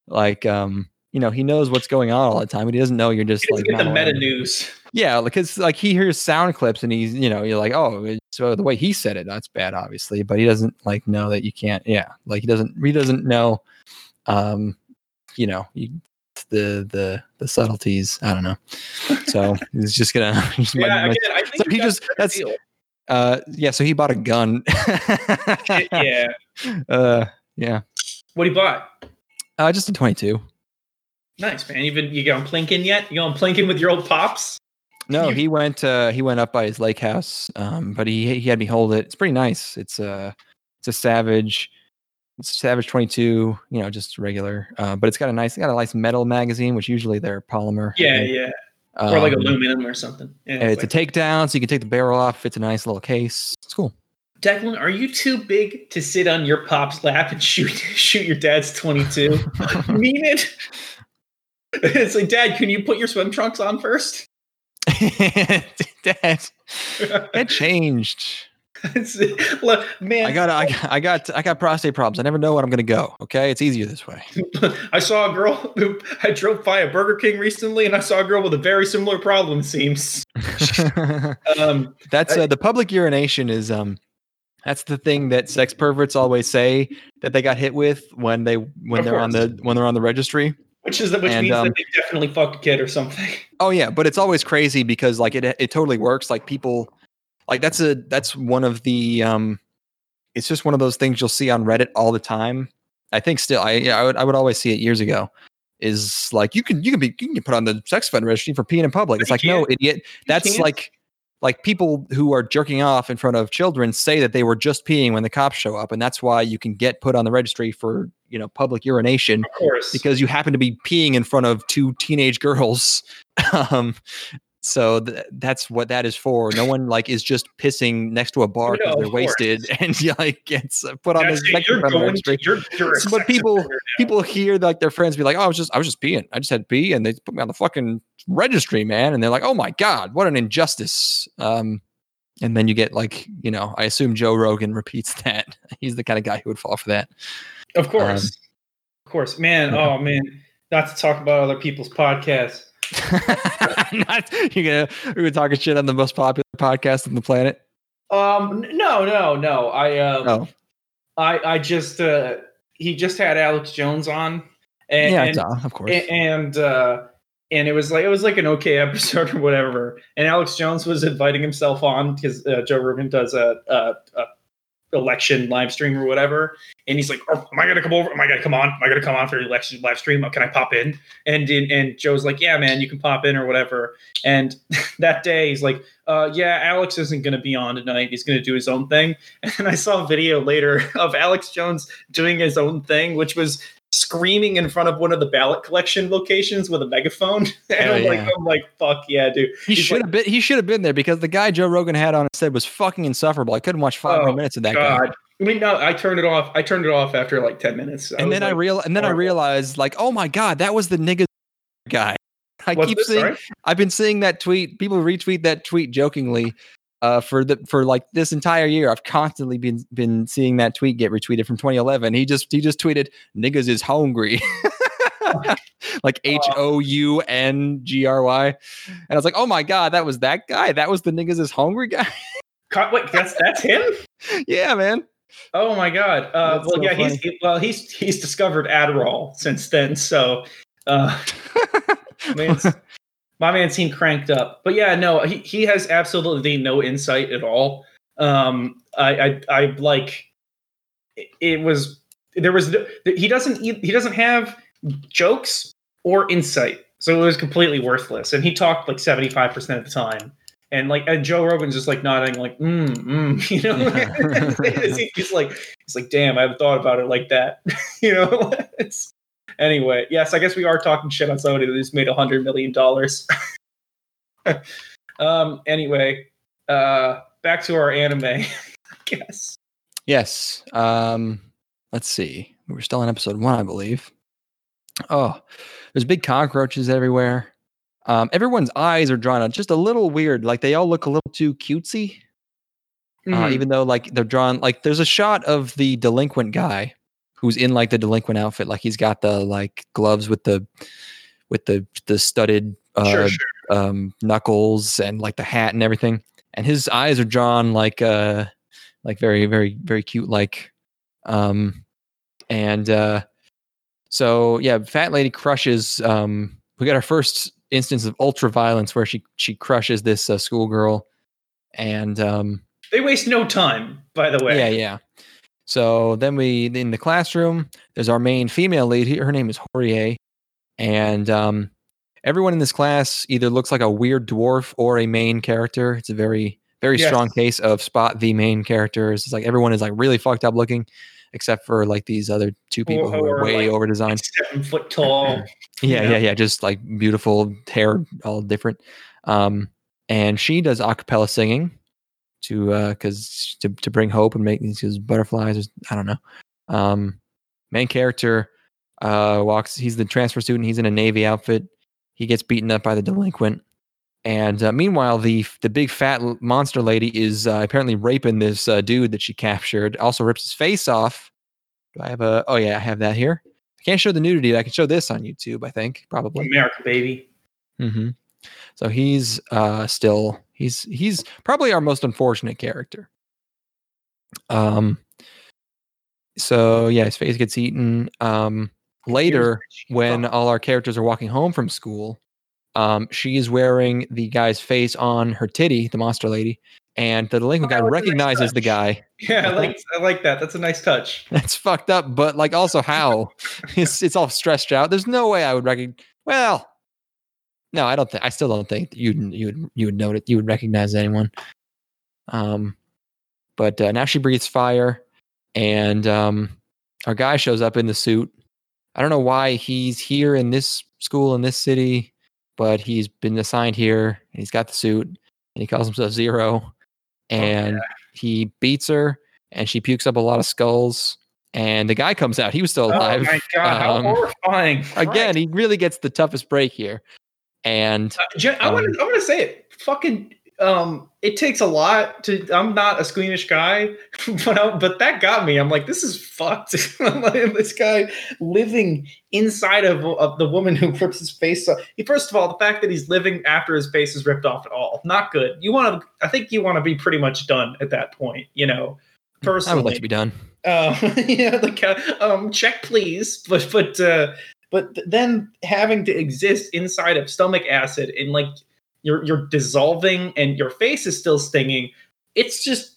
like um, you know, he knows what's going on all the time, but he doesn't know you're just like get the meta news. Yeah, because like he hears sound clips and he's, you know, you're like, oh, so the way he said it, that's bad, obviously, but he doesn't like know that you can't. Yeah, like he doesn't, he doesn't know, um, you know, you, the the the subtleties. I don't know. So he's just gonna. Just yeah, again, I think so he just that's deal. Uh, yeah. So he bought a gun. yeah. Uh, yeah. What he bought? Uh, just a twenty-two. Nice man. You been you going plinking yet? You going plinking with your old pops? No, he went. Uh, he went up by his lake house. Um, but he he had me hold it. It's pretty nice. It's a uh, it's a Savage. It's a Savage 22. You know, just regular. Uh, but it's got a nice. Got a nice metal magazine, which usually they're polymer. Yeah, yeah or like um, aluminum or something. Yeah, it's a takedown, so you can take the barrel off. It's a nice little case. It's cool. Declan, are you too big to sit on your pop's lap and shoot shoot your dad's twenty two? mean it? It's like, Dad, can you put your swim trunks on first? Dad, it changed. Look, man, I got, I got, I got, I got prostate problems. I never know when I'm going to go. Okay, it's easier this way. I saw a girl who I drove by a Burger King recently, and I saw a girl with a very similar problem. It seems. um, that's uh, the public urination is um, that's the thing that sex perverts always say that they got hit with when they when they're course. on the when they're on the registry. Which is which and, means um, that they definitely fucked a kid or something. Oh yeah, but it's always crazy because like it it totally works. Like people like that's a that's one of the um it's just one of those things you'll see on Reddit all the time. I think still I yeah, I would I would always see it years ago is like you can you can be you can get put on the sex offender registry for peeing in public. It's You like no idiot. That's like like people who are jerking off in front of children say that they were just peeing when the cops show up, and that's why you can get put on the registry for you know public urination Of course. because you happen to be peeing in front of two teenage girls. um, so th- that's what that is for. No one like is just pissing next to a bar because No, they're wasted and you like gets uh, put on That's this it. You're going registry. to, you're, you're So, but people- People hear like their friends be like, "Oh, I was just I was just peeing. I just had to pee, and they put me on the fucking registry, man." And they're like, "Oh my god, what an injustice!" Um, and then you get like, you know, I assume Joe Rogan repeats that. He's the kind of guy who would fall for that. Of course. of course. Man, yeah. oh man. Not to talk about other people's podcasts. Not, you're gonna we're talking shit on the most popular podcast on the planet. Um no, no, no. I um Oh, I I just uh he just had Alex Jones on and yeah, and, duh, of course. a- and uh and it was like it was like an okay episode or whatever. And Alex Jones was inviting himself on because uh, Joe Rogan does a, a, a election live stream or whatever. And he's like, oh, "Am I gonna come over? Am I gonna come on? Am I gonna come on for the election live stream? Can I pop in?" And and, and Joe's like, "Yeah, man, you can pop in or whatever." And that day, he's like, uh, "Yeah, Alex isn't gonna be on tonight. He's gonna do his own thing." And I saw a video later of Alex Jones doing his own thing, which was screaming in front of one of the ballot collection locations with a megaphone. And Hell I'm like, yeah. I'm like, fuck yeah, dude. he should have been. He should have been there because the guy Joe Rogan had on instead was fucking insufferable. I couldn't watch five Oh, more minutes of that guy. I mean, no, I turned it off. I turned it off after like 10 minutes. And was then I like, real and then I realized like, oh my god, that was the nigga guy. I what's keep this, seeing. I've been seeing that tweet. People retweet that tweet jokingly. Uh, for the for like this entire year, I've constantly been been seeing that tweet get retweeted from 2011. He just he just tweeted niggas is hungry, like H O U N G R Y, and I was like, oh my god, that was that guy. That was the niggas is hungry guy. Wait, that's that's him? yeah, man. Oh my god. Uh, well, so yeah, he's well, he's he's discovered Adderall since then. So, uh, man's, my man seemed cranked up. But yeah, no, he he has absolutely no insight at all. Um, I I, I like it- was there was no- he doesn't he doesn't have jokes or insight, so it was completely worthless. And he talked like seventy five percent of the time. And like and Joe Rogan's just like nodding, like mm, mm you know. he's like, he's like, damn, I haven't thought about it like that, you know. It's, anyway, yes, I guess we are talking shit on somebody who's made a hundred million dollars. um. Anyway, uh, back to our anime. I guess. Yes. Um, let's see. We're still on episode one, I believe. Oh, there's big cockroaches everywhere. Um, everyone's eyes are drawn out just a little weird. Like they all look a little too cutesy. Uh, Mhm. even though like they're drawn like there's a shot of the delinquent guy who's in like the delinquent outfit. Like he's got the like gloves with the with the the studded uh, sure, sure. um knuckles and like the hat and everything and his eyes are drawn like uh like very very very cute like um and uh so yeah fat lady crushes um we got our first instance of ultra violence where she she crushes this uh, schoolgirl and um They waste no time, by the way. yeah yeah. So then we in the classroom there's our main female lead. Her name is Horie and um everyone in this class either looks like a weird dwarf or a main character. It's a very very Yes. strong case of spot the main characters it's like everyone is like really fucked up looking except for like these other two people who are way like, over designed Seven foot tall. yeah, Yeah. yeah, yeah. Just like beautiful hair, all different. Um, and she does a cappella singing to uh, cause to to bring hope and make these butterflies. Or, I don't know. Um, main character uh walks. He's the transfer student. He's in a navy outfit. He gets beaten up by the delinquent. And uh, meanwhile, the the big fat monster lady is uh, apparently raping this uh, dude that she captured. Also rips his face off. Do I have a? Oh yeah, I have that here. I can't show the nudity. I can show this on YouTube. I think probably. America, baby. Mm-hmm. So he's uh, still he's he's probably our most unfortunate character. Um. So yeah, his face gets eaten. Um. Later, when all our characters are walking home from school, Um, she is wearing the guy's face on her titty, the monster lady, and the delinquent guy Oh, that's a nice recognizes the guy. Yeah, I like I like that. That's a nice touch. That's fucked up, but like also how it's it's all stressed out. There's no way I would recognize. Well, no, I don't think. I still don't think you'd you would you would note it. You would recognize anyone. Um, but uh, now she breathes fire, and um, our guy shows up in the suit. I don't know why he's here in this school in this city, but he's been assigned here. And he's got the suit, and he calls himself Zero, and he beats her, and she pukes up a lot of skulls. And the guy comes out. He was still alive. Oh my god, how Um, horrifying! Again, he really gets the toughest break here. And Uh, Jen, I want Um, to. I want to say it. Fucking. Um, it takes a lot to. I'm not a squeamish guy, but I, but that got me. I'm like, this is fucked. I'm like, this guy living inside of, of the woman who rips his face off. He, First of all, the fact that he's living after his face is ripped off at all, not good. You want to. I think you want to be pretty much done at that point. You know, personally, I would like to be done. Um, yeah, like uh, um, check please, but but uh, but then having to exist inside of stomach acid and like you're you're dissolving and your face is still stinging. It's just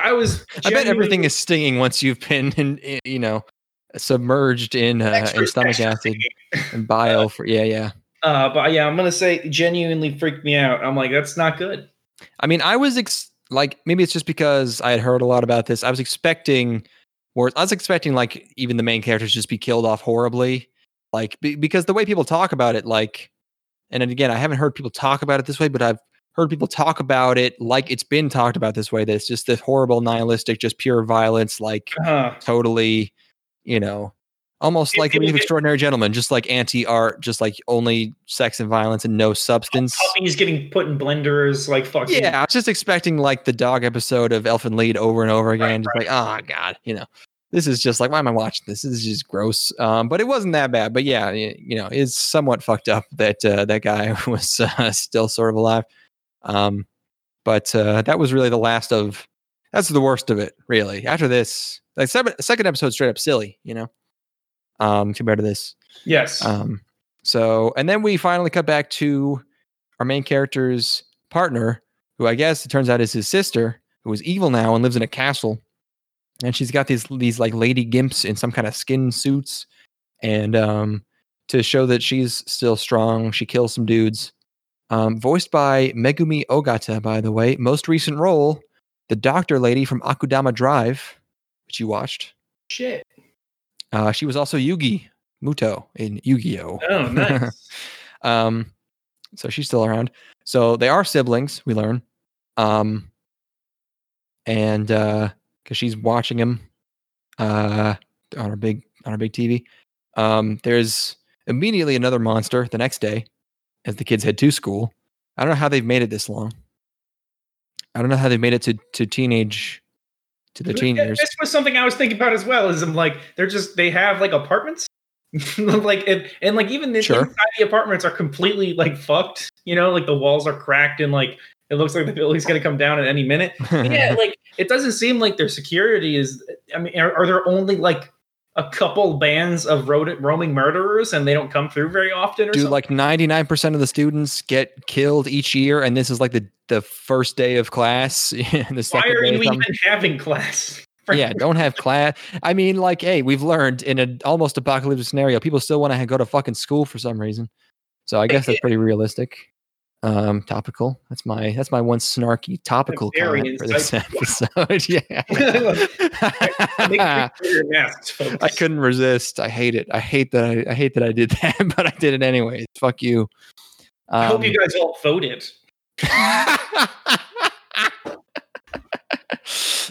I was. I bet everything is stinging once you've been, in, in, you know, submerged in uh, in stomach acid and bile. For yeah, yeah. Uh, but yeah, I'm gonna say genuinely freaked me out. I'm like, that's not good. I mean, I was ex- like, maybe it's just because I had heard a lot about this. I was expecting, or I was expecting like even the main characters just be killed off horribly, like be- because the way people talk about it, like, and again, I haven't heard people talk about it this way, but I've heard people talk about it like it's been talked about this way. That it's just this horrible, nihilistic, just pure violence, like Uh, totally, you know, almost It- like it- it- Extraordinary Gentlemen, just like anti-art, just like only sex and violence and no substance. puppies getting put in blenders, like fucking. Yeah, I was just expecting like the dog episode of Elfen Lied over and over again. just like, oh god, you know, this is just like, why am I watching this? This is just gross. Um, but it wasn't that bad. But yeah, you know, it's somewhat fucked up that uh, that guy was uh, still sort of alive. Um, but uh, that was really the last of. That's the worst of it, really. After this, like seven, second episode, straight up silly, you know. Um, compared to this, Yes. um, so, and then we finally cut back to our main character's partner, who I guess it turns out is his sister, who is evil now and lives in a castle. And she's got these these like lady gimps in some kind of skin suits, and um, to show that she's still strong, she kills some dudes. Um, voiced by Megumi Ogata, by the way. Most recent role, the doctor lady from Akudama Drive, which you watched. Shit. Uh, she was also Yugi Muto in Yu-Gi-Oh. Oh, nice. Um, so she's still around. So they are siblings, we learn. Um, and uh, because she's watching him, uh, on her big on her big TV. Um, there's immediately another monster the next day, as the kids head to school. I don't know how they've made it this long. I don't know how they've made it to to teenage, to the teen Yeah, years. This was something I was thinking about as well. Is I'm like, they're just they have like apartments, like and, and like even the Sure. inside the apartments are completely like fucked. You know, like the walls are cracked and like it looks like the building's gonna come down at any minute. yeah, like it doesn't seem like their security is. I mean, are, are there only like a couple bands of ro- roaming murderers and they don't come through very often? Or Dude, something? like 99% of the students get killed each year, and this is like the, the first day of class. the why second are day you of even having class? yeah, don't have class. I mean, like, hey, we've learned in an almost apocalyptic scenario, people still want to go to fucking school for some reason. So I guess that's pretty realistic. Um, topical. That's my that's my one snarky topical comment for this episode. Yeah. sure your masks, folks. I couldn't resist. I hate it. I hate that. I, I hate that I did that, but I did it anyway Fuck you. I hope you Um, guys all voted.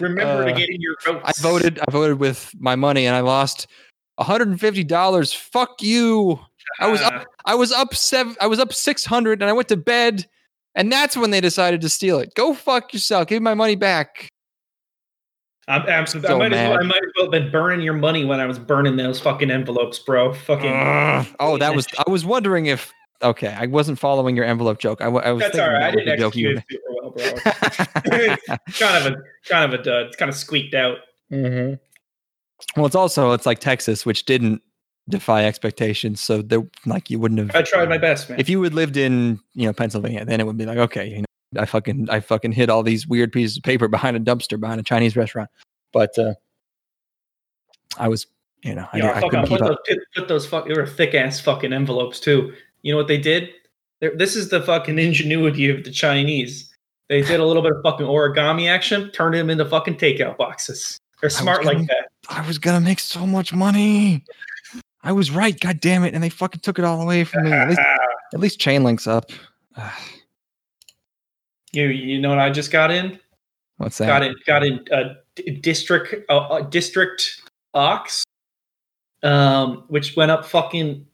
Remember to Uh, get in your votes. I voted. I voted with my money, and I lost one hundred and fifty dollars. Fuck you. I was up. Uh, I was up seven. I was up six hundred, and I went to bed, and that's when they decided to steal it. Go fuck yourself. Give my money back. I'm absolutely. So I might as well. mad. I might as well have been burning your money when I was burning those fucking envelopes, bro. Fucking. Ugh. oh, that was. I was wondering if. Okay, I wasn't following your envelope joke. I, I was. That's all right. I didn't you execute it super well, bro. kind of a kind of a dud. It's kind of squeaked out. Mm-hmm. Well, it's also it's like Texas, which didn't defy expectations. So they like you wouldn't have. I tried my best, man. If you had lived in you know Pennsylvania, then it would be like okay, you know, I fucking I fucking hid all these weird pieces of paper behind a dumpster behind a Chinese restaurant. But uh, I was, you know, I, Yeah, I couldn't put keep those, put those fuck. They were thick ass fucking envelopes too. You know what they did? They're, this is the fucking ingenuity of the Chinese. They did a little bit of fucking origami action, turned them into fucking takeout boxes. They're smart gonna- like that. I was gonna make so much money. I was right. God damn it! And they fucking took it all away from me. At least, at least Chainlink's up. you you know what I just got in? What's that? Got in got in uh, d- district uh, uh, district ox, um, which went up fucking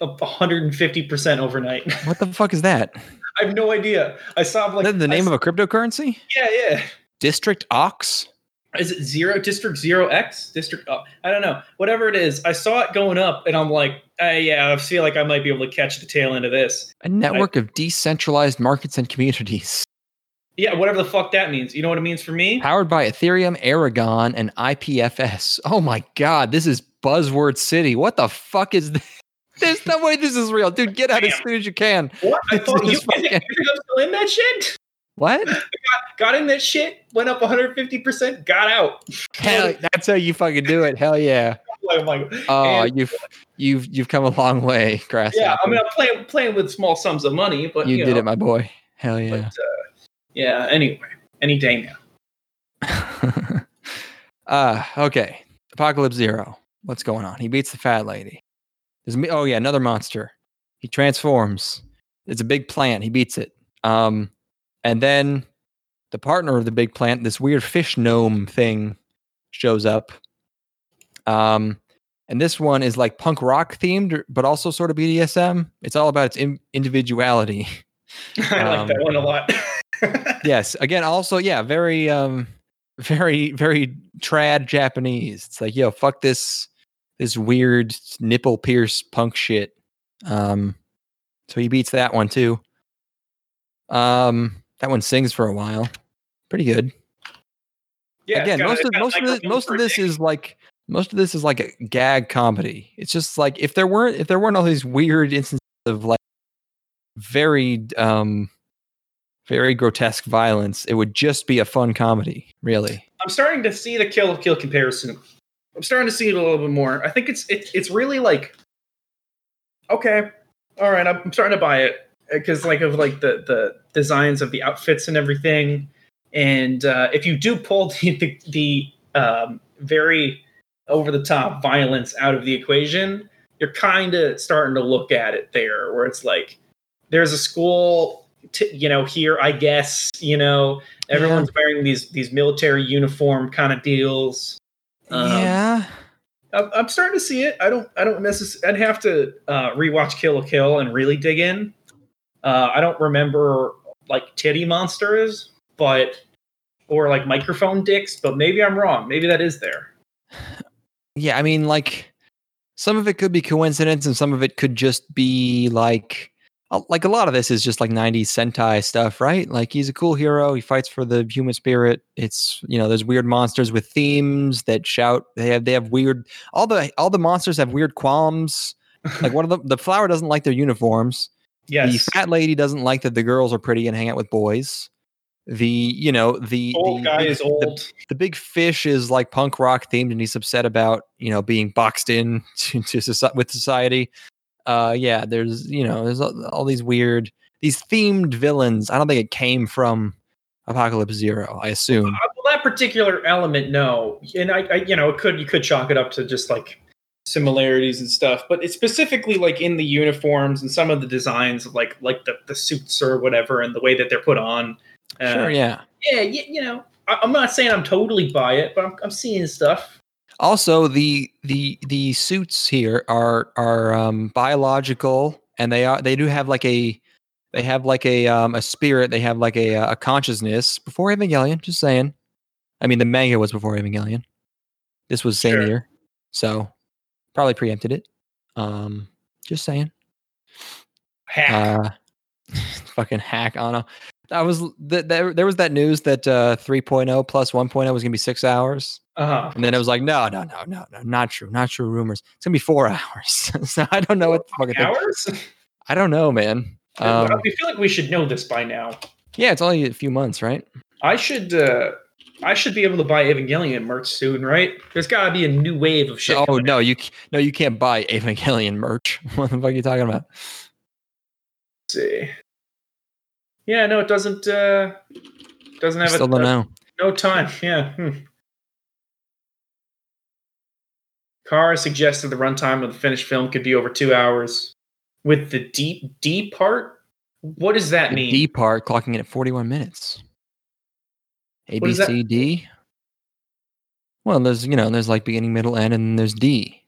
up 150 percent overnight. What the fuck is that? I have no idea. I saw Is like that the name of a cryptocurrency? yeah yeah. District Ox. Is it zero district zero x district oh, i don't know whatever it is i saw it going up and i'm like uh, yeah i feel like i might be able to catch the tail end of this A network of decentralized markets and communities. yeah whatever the fuck that means you know what it means for me Powered by Ethereum, Aragon, and IPFS. Oh my god, this is buzzword city. What the fuck is this? There's no way this is real. Dude, get out as soon as you can. what i thought you, is you think i'm still in that shit What? got in that shit went up 150% got out Hell, that's how you fucking do it. Hell yeah. I'm like, Oh, and- you've you've you've come a long way, Grass. yeah i mean i'm playing playing with small sums of money but you you, did know, it, my boy. Hell but, yeah. uh, yeah anyway any day now uh okay. Apocalypse Zero. What's going on? He beats the fat lady. There's me. Oh yeah, another monster. He transforms. It's a big plant. He beats it. Um, and then the partner of the big plant, this weird fish gnome thing, shows up. Um, and this one is like punk rock themed, but also sort of BDSM. It's all about its in- individuality. i like Um, that one a lot yes again also yeah very um very very trad japanese it's like yo fuck this this weird nipple pierce punk shit um so he beats that one too um that one sings for a while pretty good yeah again got- most of most of, the, most of this is like most of this is like a gag comedy it's just like if there weren't if there weren't all these weird instances of like very um very grotesque violence it would just be a fun comedy really I'm starting to see the kill kill comparison. I'm starting to see it a little bit more. I think it's it's it's really like okay, all right. I'm starting to buy it because like of like the the designs of the outfits and everything. And uh, if you do pull the the, the um, very over the top violence out of the equation, you're kind of starting to look at it there, where it's like there's a school, t- you know, here I guess, you know, everyone's wearing these these military uniform kind of deals. Um, yeah I'm, I'm starting to see it. I don't. I don't necessarily. I'd have to uh, rewatch Kill la Kill and really dig in. Uh, I don't remember like titty monsters, but or like microphone dicks. But maybe I'm wrong. Maybe that is there. yeah i mean like some of it could be coincidence and some of it could just be like like a lot of this is just like 90s sentai stuff right like he's a cool hero he fights for the human spirit it's you know there's weird monsters with themes that shout they have they have weird all the all the monsters have weird qualms like one of the the flower doesn't like their uniforms Yes. the fat lady doesn't like that the girls are pretty and hang out with boys. The you know the old the, guy the- is the- old. the big fish is like punk rock themed and he's upset about you know being boxed in to, to with society. Uh yeah there's you know there's all, all these weird these themed villains. I don't think it came from apocalypse zero i assume. Uh, well, that particular element, no, and I, I, you know, it could you could chalk it up to just like similarities and stuff, but it's specifically like in the uniforms and some of the designs of like like the, the suits or whatever and the way that they're put on. Uh, sure yeah yeah, you, you know, I, I'm not saying I'm totally by it, but I'm, I'm seeing stuff. also the the the suits here are are um biological and they are they do have like a they have like a um a spirit they have like a a consciousness before evangelion just saying i mean the manga was before evangelion this was same Sure. year so probably preempted it um just saying Hack. uh fucking hack Anna. I was th- there. There was that news that uh, 3.0 plus 1.0 was gonna be six hours, Uh-huh. and then it was like, no, no, no, no, no, not true, not true. Rumors. It's gonna be four hours. so I don't know what the thing. Hours? I don't know, man. Um, I feel like we should know this by now. yeah, it's only a few months, right? I should uh I should be able to buy Evangelion merch soon, right? There's got to be a new wave of shit. oh no, you no, you can't buy Evangelion merch. what the fuck are you talking about? Let's see. Yeah, no, it doesn't. uh Doesn't I have still a, don't know. no time. Yeah. Hmm. Khara suggested the runtime of the finished film could be over two hours. With the deep D part, what does that The mean? D part clocking in at 41 minutes. A What B? C D. Well, there's you know there's like beginning, middle, end, and then there's D.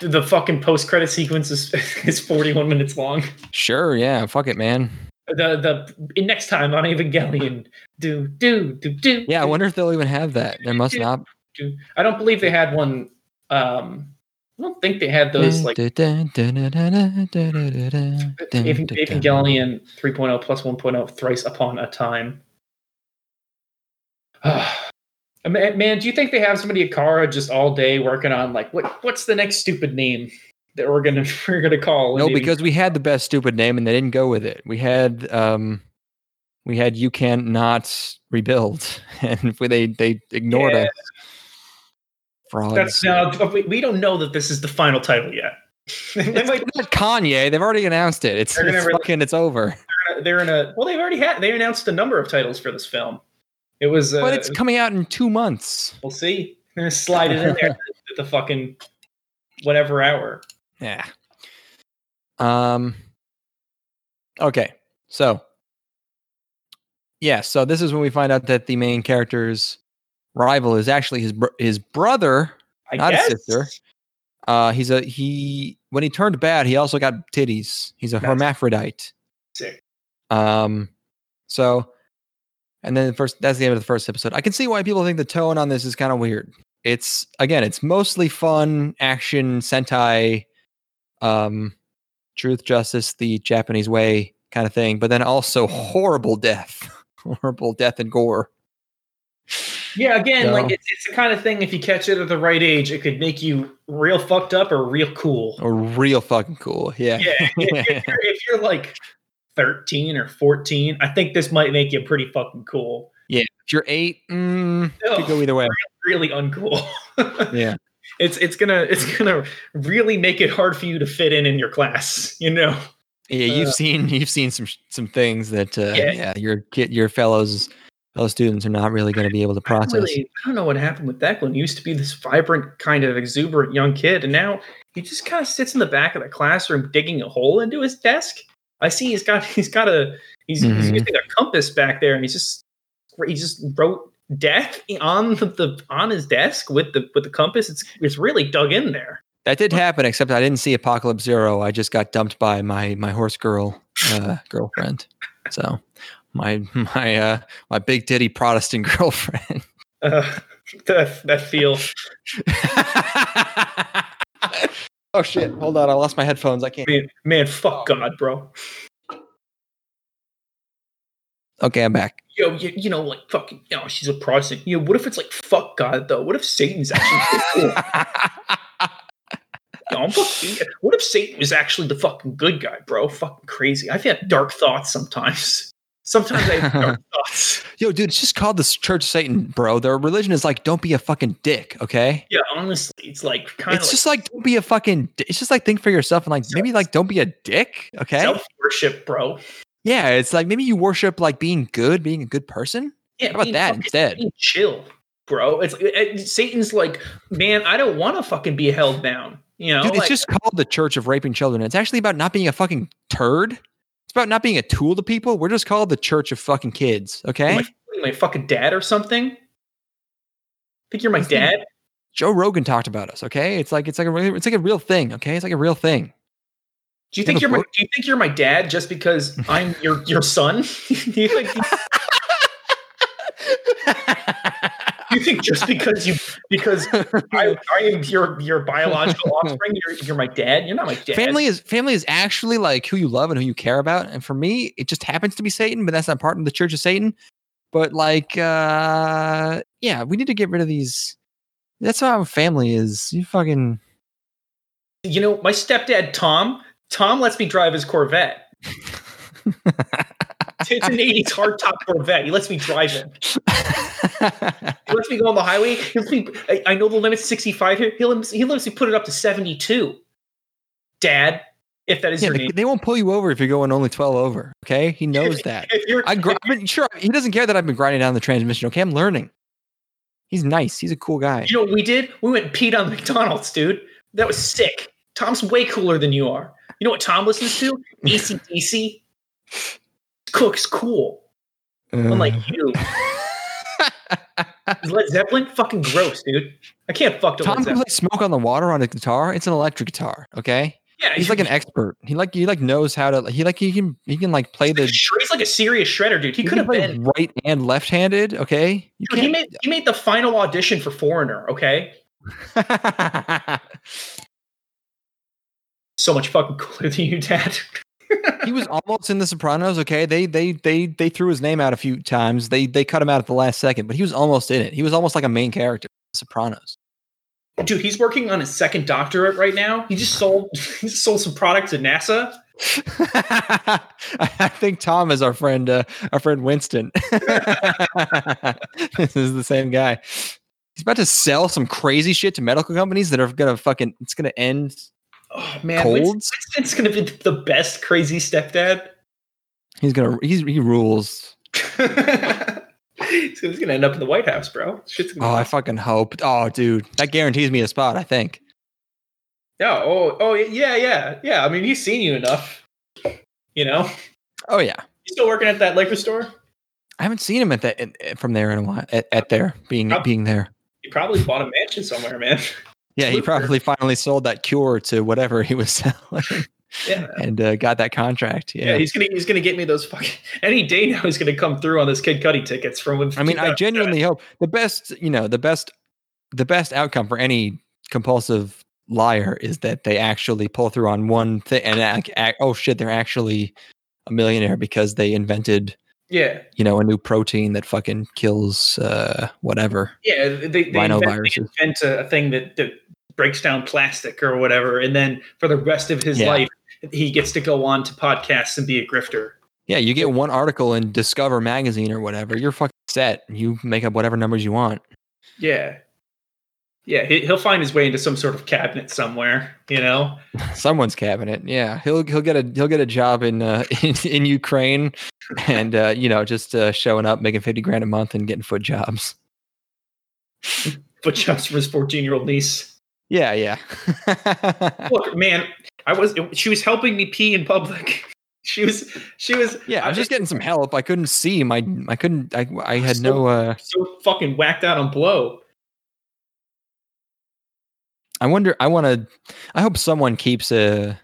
the fucking post credit sequence is is 41 minutes long. Sure, yeah, fuck it, man. The the next time on Evangelion, do do do do. Yeah, I wonder if they'll even have that. There must not. I don't believe they had one. Um, I don't think they had those like Evangelion 3.0 plus 1.0 thrice upon a time. man, man, do you think they have somebody at Khara just all day working on like what what's the next stupid name that we're gonna we're gonna call? No, because we had the best stupid name and they didn't go with it. We had um we had you can't not rebuild and they they ignored Yeah. us. Frauds. that's now we, don't know that this is the final title yet. they It's might not Kanye. They've already announced it. It's, it's fucking it's over. they're in a well they've already had they announced a number of titles for this film. It was uh, But it's coming out in two months. we'll see. Gonna slide it in there at the fucking whatever hour. Yeah. Um. Okay. So. Yeah. So this is when we find out that the main character's rival is actually his br- his brother. I Not a guess. sister. Uh, he's a he. When he turned bad, he also got titties. He's a That's- hermaphrodite. Sick. Um. So. And then the first that's the end of the first episode. I can see why people think the tone on this is kind of weird. It's again, it's mostly fun action Sentai um truth justice the Japanese way kind of thing, but then also horrible death. horrible death and gore. Yeah, again, So- like it's, it's the kind of thing. If you catch it at the right age, it could make you real fucked up or real cool. Or real fucking cool. Yeah. Yeah, if, if you're, if you're like thirteen or fourteen, I think this might make you pretty fucking cool. Yeah. If you're eight, mm, could go either way. really uncool. Yeah. it's it's gonna it's gonna really make it hard for you to fit in in your class. You know. Yeah, you've Uh, seen you've seen some some things that uh, Yeah. yeah. your kid your fellows fellow students are not really going to be able to I process. really, I don't know what happened with Declan. He used to be this vibrant, kind of exuberant young kid, and now he just kind of sits in the back of the classroom digging a hole into his desk. I see he's got he's got a he's, he's Mhm. using a compass back there, and he's just he just wrote death on the, the on his desk with the with the compass. It's it's really dug in there. That did happen, except I didn't see Apocalypse Zero. I just got dumped by my my horse girl uh, girlfriend. So my my uh my big titty Protestant girlfriend. Uh, that that feel. oh shit! Hold on, I lost my headphones. I can't. Man, man, fuck oh. God, bro. Okay, I'm back. Yo, you, you know, like fucking, you know, she's a Protestant. You know, what if it's like fuck God though? What if Satan's actually cool? Yo, I'm fucking, what if Satan was actually the fucking good guy, bro? Fucking crazy. I've had dark thoughts sometimes. Sometimes I have thoughts. Yo, dude, it's just called the Church of Satan, bro. Their religion is like, don't be a fucking dick, okay? Yeah, honestly, it's like kind of It's just like, don't be a fucking. di- It's just like think for yourself and like maybe like don't be a dick, okay? self worship, bro. Yeah, it's like maybe you worship like being good, being a good person. Yeah, How about being that instead? chill, bro. It's it, Satan's like, man, I don't want to fucking be held down. You know, Dude, it's just called the Church of Raping Children. It's actually about not being a fucking turd. It's about not being a tool to people. We're just called the Church of fucking kids, okay? my, my fucking dad or something. I Think you're my dad? Joe Rogan talked about us, okay? It's like it's like a it's like a real thing, okay? It's like a real thing. Do you think you're my, do you think you're my dad just because I'm your your son? do you think do you think just because you because I, I am your your biological offspring. You're you're my dad. You're not my dad. Family is family is actually like who you love and who you care about. And for me, it just happens to be Satan, but that's not part of the Church of Satan. But like, uh yeah, we need to get rid of these. That's how family is. You fucking. You know, my stepdad Tom. Tom lets me drive his Corvette. it's an 80s hardtop Corvette. He lets me drive it. he lets me go on the highway. He lets me, I, I know the limit's 65 here. He lets, he lets me put it up to 72. Dad, if that is Yeah, your they, name. they won't pull you over if you're going only 12 over. Okay. He knows that. If you're, I gr- if been, sure, he doesn't care that I've been grinding down the transmission. Okay. I'm learning. He's nice. He's a cool guy. You know what we did? We went and peed on McDonald's, dude. That was sick. Tom's way cooler than you are. You know what Tom listens to? ACDC. Cook's cool. Unlike Uh, you. Led Zeppelin? Fucking gross, dude. I can't fuck to Tom Led can Zeppelin. play smoke on the water on a guitar. It's an electric guitar. Okay. Yeah, He's like an expert. He like he like knows how to. He like he can he can like play the. he's like a serious shredder, dude. He he could have been. right and left-handed. Okay. Dude, he made he made the final audition for Foreigner. Okay, so much fucking cooler than you, Dad. he was almost in The Sopranos. Okay, they they they they threw his name out a few times. They they cut him out at the last second, but he was almost in it. He was almost like a main character. Sopranos. Dude, he's working on his second doctorate right now. He just sold he just sold some product to NASA. I think Tom is our friend, uh, our friend Winston. this is the same guy. He's about to sell some crazy shit to medical companies that are gonna fucking. It's gonna end. Oh man, Colds? Winston's gonna be the best crazy stepdad. He's gonna. He's he rules. he's gonna end up in the White House, bro. Shit's gonna Oh, I fucking hope. Oh, dude, that guarantees me a spot. I think. yeah. Oh, oh, yeah, yeah, yeah. I mean, he's seen you enough. You know, Oh yeah. you still working at that liquor store? I haven't seen him at that at- at- from there in a while. At, at there being Prob- being there. He probably bought a mansion somewhere, man. Yeah, he probably finally sold that cure to whatever he was selling Yeah. and uh, got that contract. Yeah, Yeah. he's gonna he's gonna get me those fucking any day now. He's gonna come through on this Kid Cudi tickets from. when- I mean, I genuinely hope the best, you know, the best, the best outcome for any compulsive liar is that they actually pull through on one thing and act, act, oh shit, they're actually a millionaire because they invented, Yeah, you know, a new protein that fucking kills uh, whatever. yeah. They they invent, they invent a, a thing that that breaks down plastic or whatever, and then for the rest of his Yeah. life, he gets to go on to podcasts and be a grifter. Yeah, you get one article in Discover magazine or whatever, you're fucking set. You make up whatever numbers you want. Yeah, yeah. He, he'll find his way into some sort of cabinet somewhere. You know. Someone's cabinet. Yeah, he'll he'll get a he'll get a job in uh, in, in Ukraine, and uh, you know just uh, showing up, making fifty grand a month, and getting foot jobs. But just for his fourteen year old niece. Yeah, yeah. Look, man, I was. She was helping me pee in public. She was. She was. yeah, I was just getting some help. I couldn't see my. I couldn't. I I had no. uh so fucking whacked out on blow. I wonder. I want to. I hope someone keeps a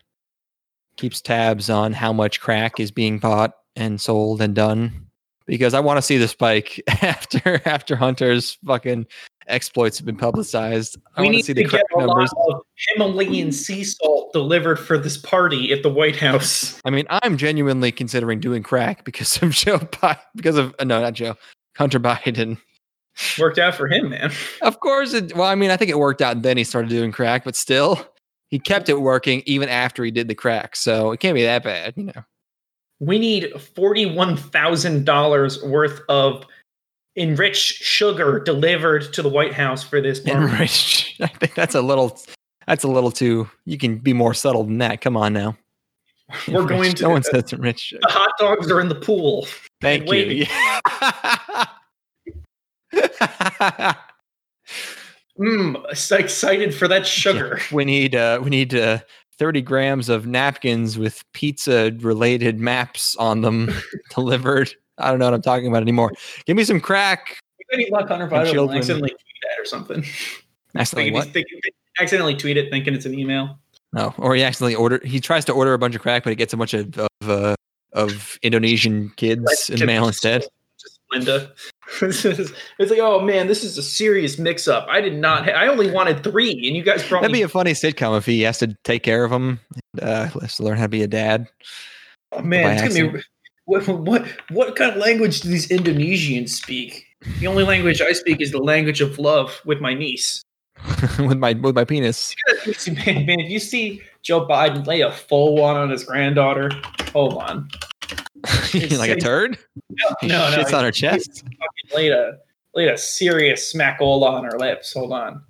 keeps tabs on how much crack is being bought and sold and done because I want to see the spike after after Hunter's fucking exploits have been publicized. I we want to see to the crack get numbers. of Himalayan sea salt delivered for this party at the White House. I mean, I'm genuinely considering doing crack because of Joe Biden. Because of uh, no, not Joe, Hunter Biden. Worked out for him, man. Of course, it. Well, I mean, I think it worked out, and then he started doing crack, but still, he kept it working even after he did the crack. So it can't be that bad, you know. We need forty-one thousand dollars worth of enriched sugar delivered to the White House for this party. Enriched. I think that's a little. That's a little too. You can be more subtle than that. Come on now. We're going to- No one says enriched. The hot dogs are in the pool. Thank you. Mm, so excited for that sugar. we need. Uh, we need. Uh, 30 grams of napkins with pizza related maps on them delivered. I don't know what I'm talking about anymore. Give me some crack. Any luck, Hunter children. accidentally tweet that or something. Accidentally, what? accidentally tweet it, thinking it's an email. No, or he accidentally order. He tries to order a bunch of crack, but he gets a bunch of of, uh, of Indonesian kids in mail instead. Linda. it's like, oh man, this is a serious mix-up. I did not. Ha- I only wanted three, and you guys brought That'd me. be a funny sitcom if he has to take care of them. Uh, has to learn how to be a dad. oh, man, it's gonna be. What, what what kind of language do these Indonesians speak? The only language I speak is the language of love with my niece. with my with my penis. Man, man, if you see Joe Biden lay a full one on his granddaughter, hold on. like a turd? No, no, shits on her chest. laid a laid a serious smackola on her lips. Hold on.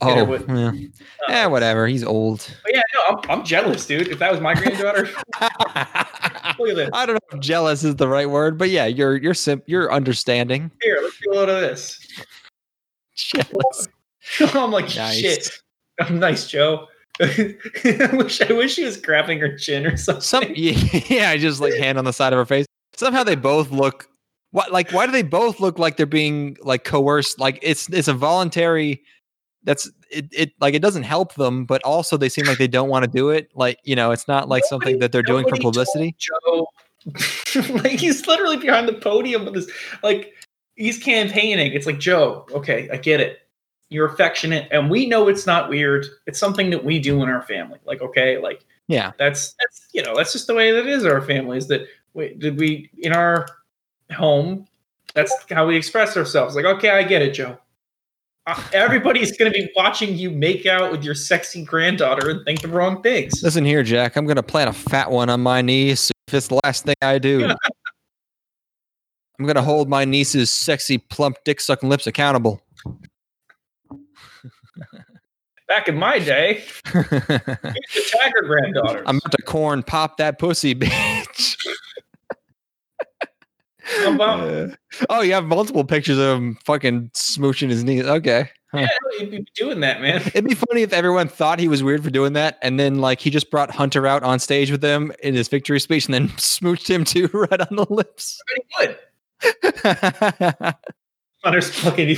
Oh, with- yeah. Uh, Eh, whatever. He's old. Yeah, no, I'm, I'm jealous, dude. If that was my granddaughter, look at this. I don't know if jealous is the right word, but yeah, you're you're sim- you're understanding. Here, let's do a load of this. Jealous. I'm like, Nice. shit. I'm nice, Joe. I wish I wish she was grabbing her chin or something. Some yeah, just like hand on the side of her face. Somehow they both look what like why do they both look like they're being like coerced? Like it's it's a voluntary that's it, it like it doesn't help them, but also they seem like they don't want to do it. Like, you know, it's not like something that they're doing for publicity. Joe, like he's literally behind the podium with this, like he's campaigning. It's like Joe, okay, I get it. You're affectionate, and we know it's not weird. It's something that we do in our family. Like, okay, like Yeah. that's that's you know that's just the way that it is. Our families that we did we in our home. That's how we express ourselves. Like, okay, I get it, Joe. Uh, everybody's going to be watching you make out with your sexy granddaughter and think the wrong things. Listen here, Jack. I'm gonna plant a fat one on my niece if it's the last thing I do. I'm gonna hold my niece's sexy, plump, dick sucking lips accountable. Back in my day, I'm the Tiger granddaughter. about to corn pop that pussy, bitch. Uh, oh, you have multiple pictures of him fucking smooching his knees. Okay. Huh. yeah, you'd be doing that, man. It'd be funny if everyone thought he was weird for doing that, and then like he just brought Hunter out on stage with him in his victory speech, and then smooched him too right on the lips. Good. Hunter's fucking he,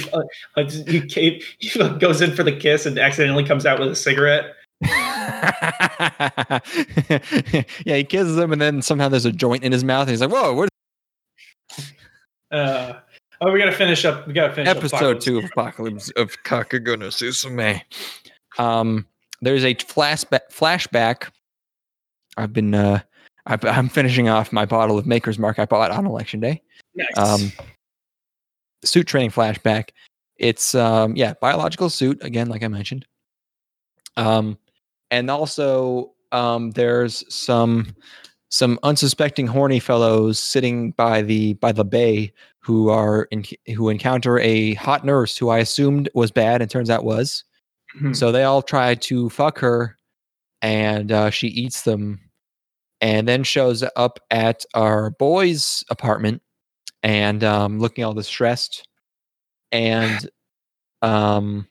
like, he, he, he goes in for the kiss and accidentally comes out with a cigarette. yeah, he kisses him, and then somehow there's a joint in his mouth, and he's like, "Whoa, what Uh, oh, we gotta finish up. We gotta finish up episode two of Apocalypse of Kakugo no Susume?" Um, there's a flashback. Flashback. I've been uh, I've, I'm finishing off my bottle of Maker's Mark I bought on election day. Nice. um, suit training flashback. It's um, yeah, biological suit again, like I mentioned. Um, and also um, there's some some unsuspecting horny fellows sitting by the by the bay who are in, who encounter a hot nurse who I assumed was bad and turns out was. Mhm. So they all try to fuck her, and uh, she eats them, and then shows up at our boy's apartment, and um, looking all distressed, and um,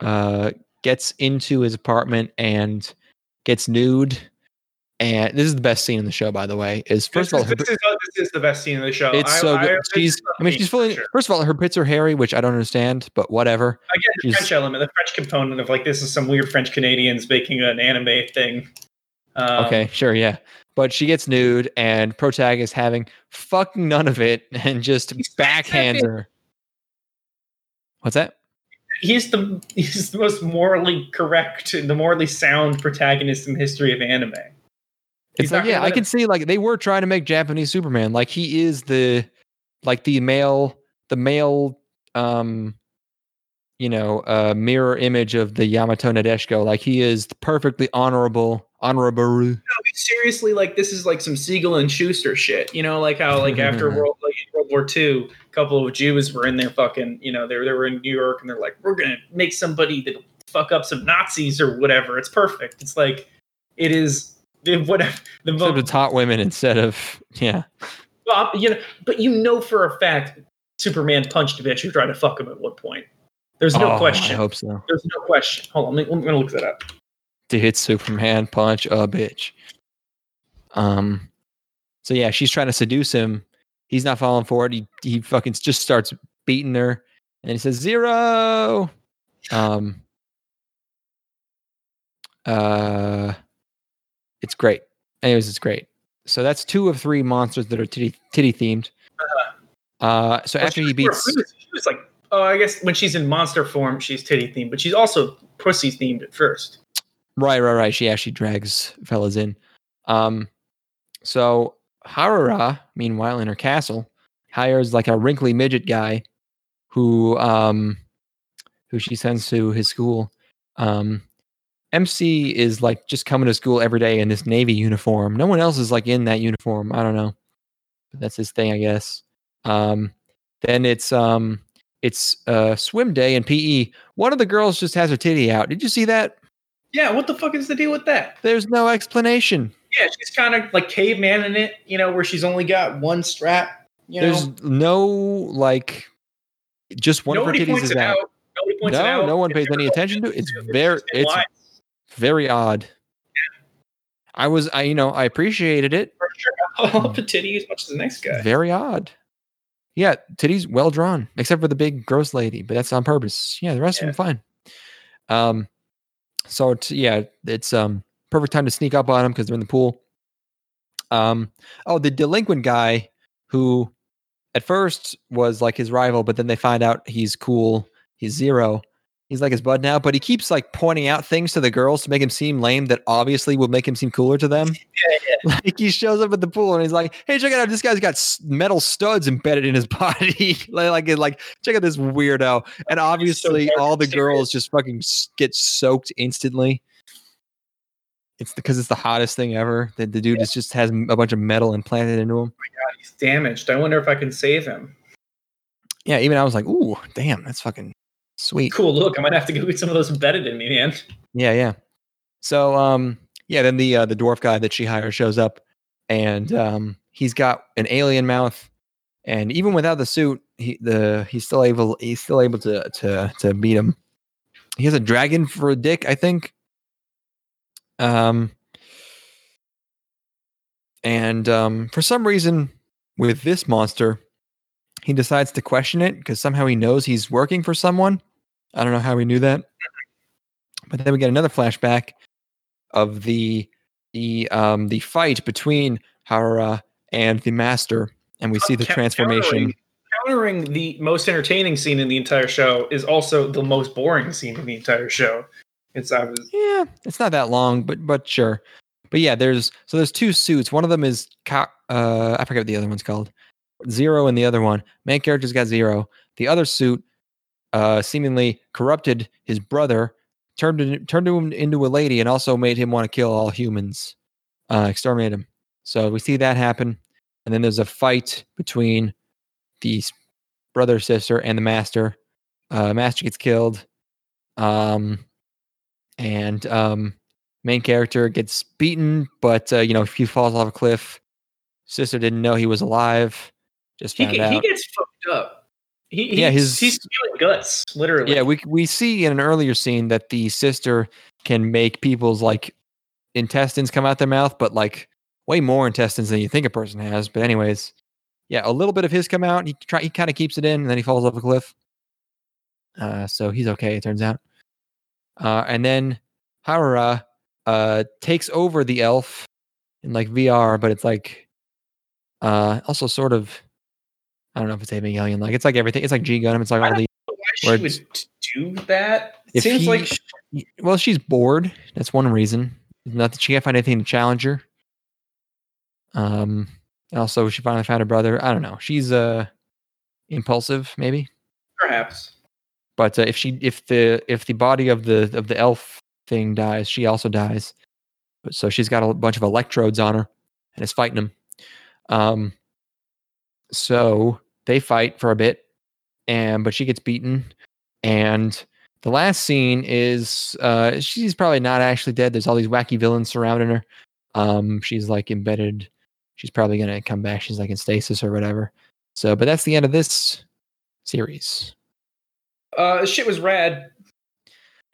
uh, gets into his apartment and gets nude. And this is the best scene in the show, by the way. Is first this, of all, is, this, is, uh, this is the best scene in the show. it's I- so good. this She's, I mean, she's fully. sure. First of all, her pits are hairy, which I don't understand, but whatever. I get the she's- French element, the French component of like this is some weird French Canadians making an anime thing. Um, Okay, sure, yeah. But she gets nude, and protagonist having fucking none of it, and just He's backhands her. What's that? He's the he's the most morally correct and the morally sound protagonist in the history of anime. He's It's like, yeah, I can him- see like they were trying to make Japanese Superman. Like he is the, like the male, the male, um, you know, a mirror image of the Yamato Nadeshiko. Like he is perfectly honorable, honorable. No, seriously, like this is like some Siegel and Shuster shit. You know, like how like after World like World War II, a couple of Jews were in there fucking. You know, they were they were in New York and they're like, we're gonna make somebody that fuck up some Nazis or whatever. It's perfect. It's like it is the- whatever the mo- it's hot women instead of yeah. well, you know, but you know for a fact Superman punched a bitch who tried to fuck him at one point. There's no Oh, I hope so. There's no question. Hold on, let me, I'm gonna look that up. To hit Superman punch a bitch? Um. So yeah, she's trying to seduce him. He's not falling for it. He he fucking just starts beating her, and he says zero. Um. Uh. It's great. Anyways, it's great. So that's two of three monsters that are titty titty themed. Uh, so after he beats, she was like, oh, I guess when she's in monster form, she's titty themed, but she's also pussy themed at first. right, right, right. She actually drags fellas in. Um, so Harara, meanwhile, in her castle, hires like a wrinkly midget guy, who um, who she sends to his school. Um, MC is like just coming to school every day in this navy uniform. No one else is like in that uniform. I don't know, but that's his thing, I guess. Um, then it's um, it's uh, swim day in PE. One of the girls just has her titty out. Did you see that? Yeah, what the fuck is the deal with that? There's no explanation. Yeah, she's kind of like caveman in it, you know, where she's only got one strap. You know, There's no like, just one nobody of her titties points is it out. out. Nobody points it No, out. no one pays any attention to it. It's very, it's very odd. I was, I you know, I appreciated it. for sure. I'll titty as much as the next guy. Very odd. Yeah, titties well drawn, except for the big gross lady, but that's on purpose. Yeah, the rest Yeah. of them fine. Um, so it's, yeah, it's um perfect time to sneak up on them because they're in the pool. Um, oh, the delinquent guy who at first was like his rival, but then they find out he's cool. He's zero. He's like his bud now, but he keeps like pointing out things to the girls to make him seem lame that obviously will make him seem cooler to them. Like he shows up at the pool and he's like, "Hey, check it out! This guy's got metal studs embedded in his body. like, like, like, check out this weirdo." And obviously, dark all the serious. girls just fucking get soaked instantly. It's because it's the hottest thing ever. That the dude is just has a bunch of metal implanted into him. Oh God, he's damaged. I wonder if I can save him. Yeah, even I was like, "Ooh, damn, that's fucking sweet." Cool look. I might have to go get some of those embedded in me, man. Yeah, yeah. So um yeah, then the uh, the dwarf guy that she hires shows up and um he's got an alien mouth and even without the suit, he the he's still able he's still able to to to beat him. He has a dragon for a dick, I think. Um and um for some reason with this monster, he decides to question it because somehow he knows he's working for someone. I don't know how he knew that. But then we get another flashback of the the um the fight between Hara and the master, and we see the transformation. Countering, countering the most entertaining scene in the entire show is also the most boring scene in the entire show. It's was Yeah, it's not that long, but but sure. But yeah, there's so there's two suits. One of them is co- uh I forget what the other one's called. Zero and the other one. Main character's got zero. The other suit uh seemingly corrupted his brother, turned him, turned him into a lady, and also made him want to kill all humans, uh, exterminate him. So we see that happen, and then there's a fight between the brother sister and the master. Uh, master gets killed. Um, and um, main character gets beaten, but uh, you know he falls off a cliff. Sister didn't know he was alive. Just he, he gets fucked up. He, Yeah, he's, his- he's feeling guts, literally. Yeah, we we see in an earlier scene that the sister can make people's like intestines come out their mouth, but like way more intestines than you think a person has. But anyways, yeah, a little bit of his come out. He try he kind of keeps it in, and then he falls off a cliff. Uh, so he's okay. It turns out. Uh, and then Harara uh takes over the elf in like VR, but it's like uh also sort of I don't know if it's Evangelion like it's like everything. It's like G Gundam. It's like all the why she would do that. If Seems he- like she- Well, she's bored. That's one reason. Not that she can't find anything to challenge her. Um. Also, she finally found her brother. I don't know. She's uh impulsive, maybe. perhaps. But uh, if she, if the, if the body of the of the elf thing dies, she also dies. But so she's got a bunch of electrodes on her, and is fighting them. Um. So they fight for a bit, and but she gets beaten, and the last scene is uh she's probably not actually dead. There's all these wacky villains surrounding her. Um she's like embedded. She's probably gonna come back. She's like in stasis or whatever. So but that's the end of this series. Uh, shit was rad.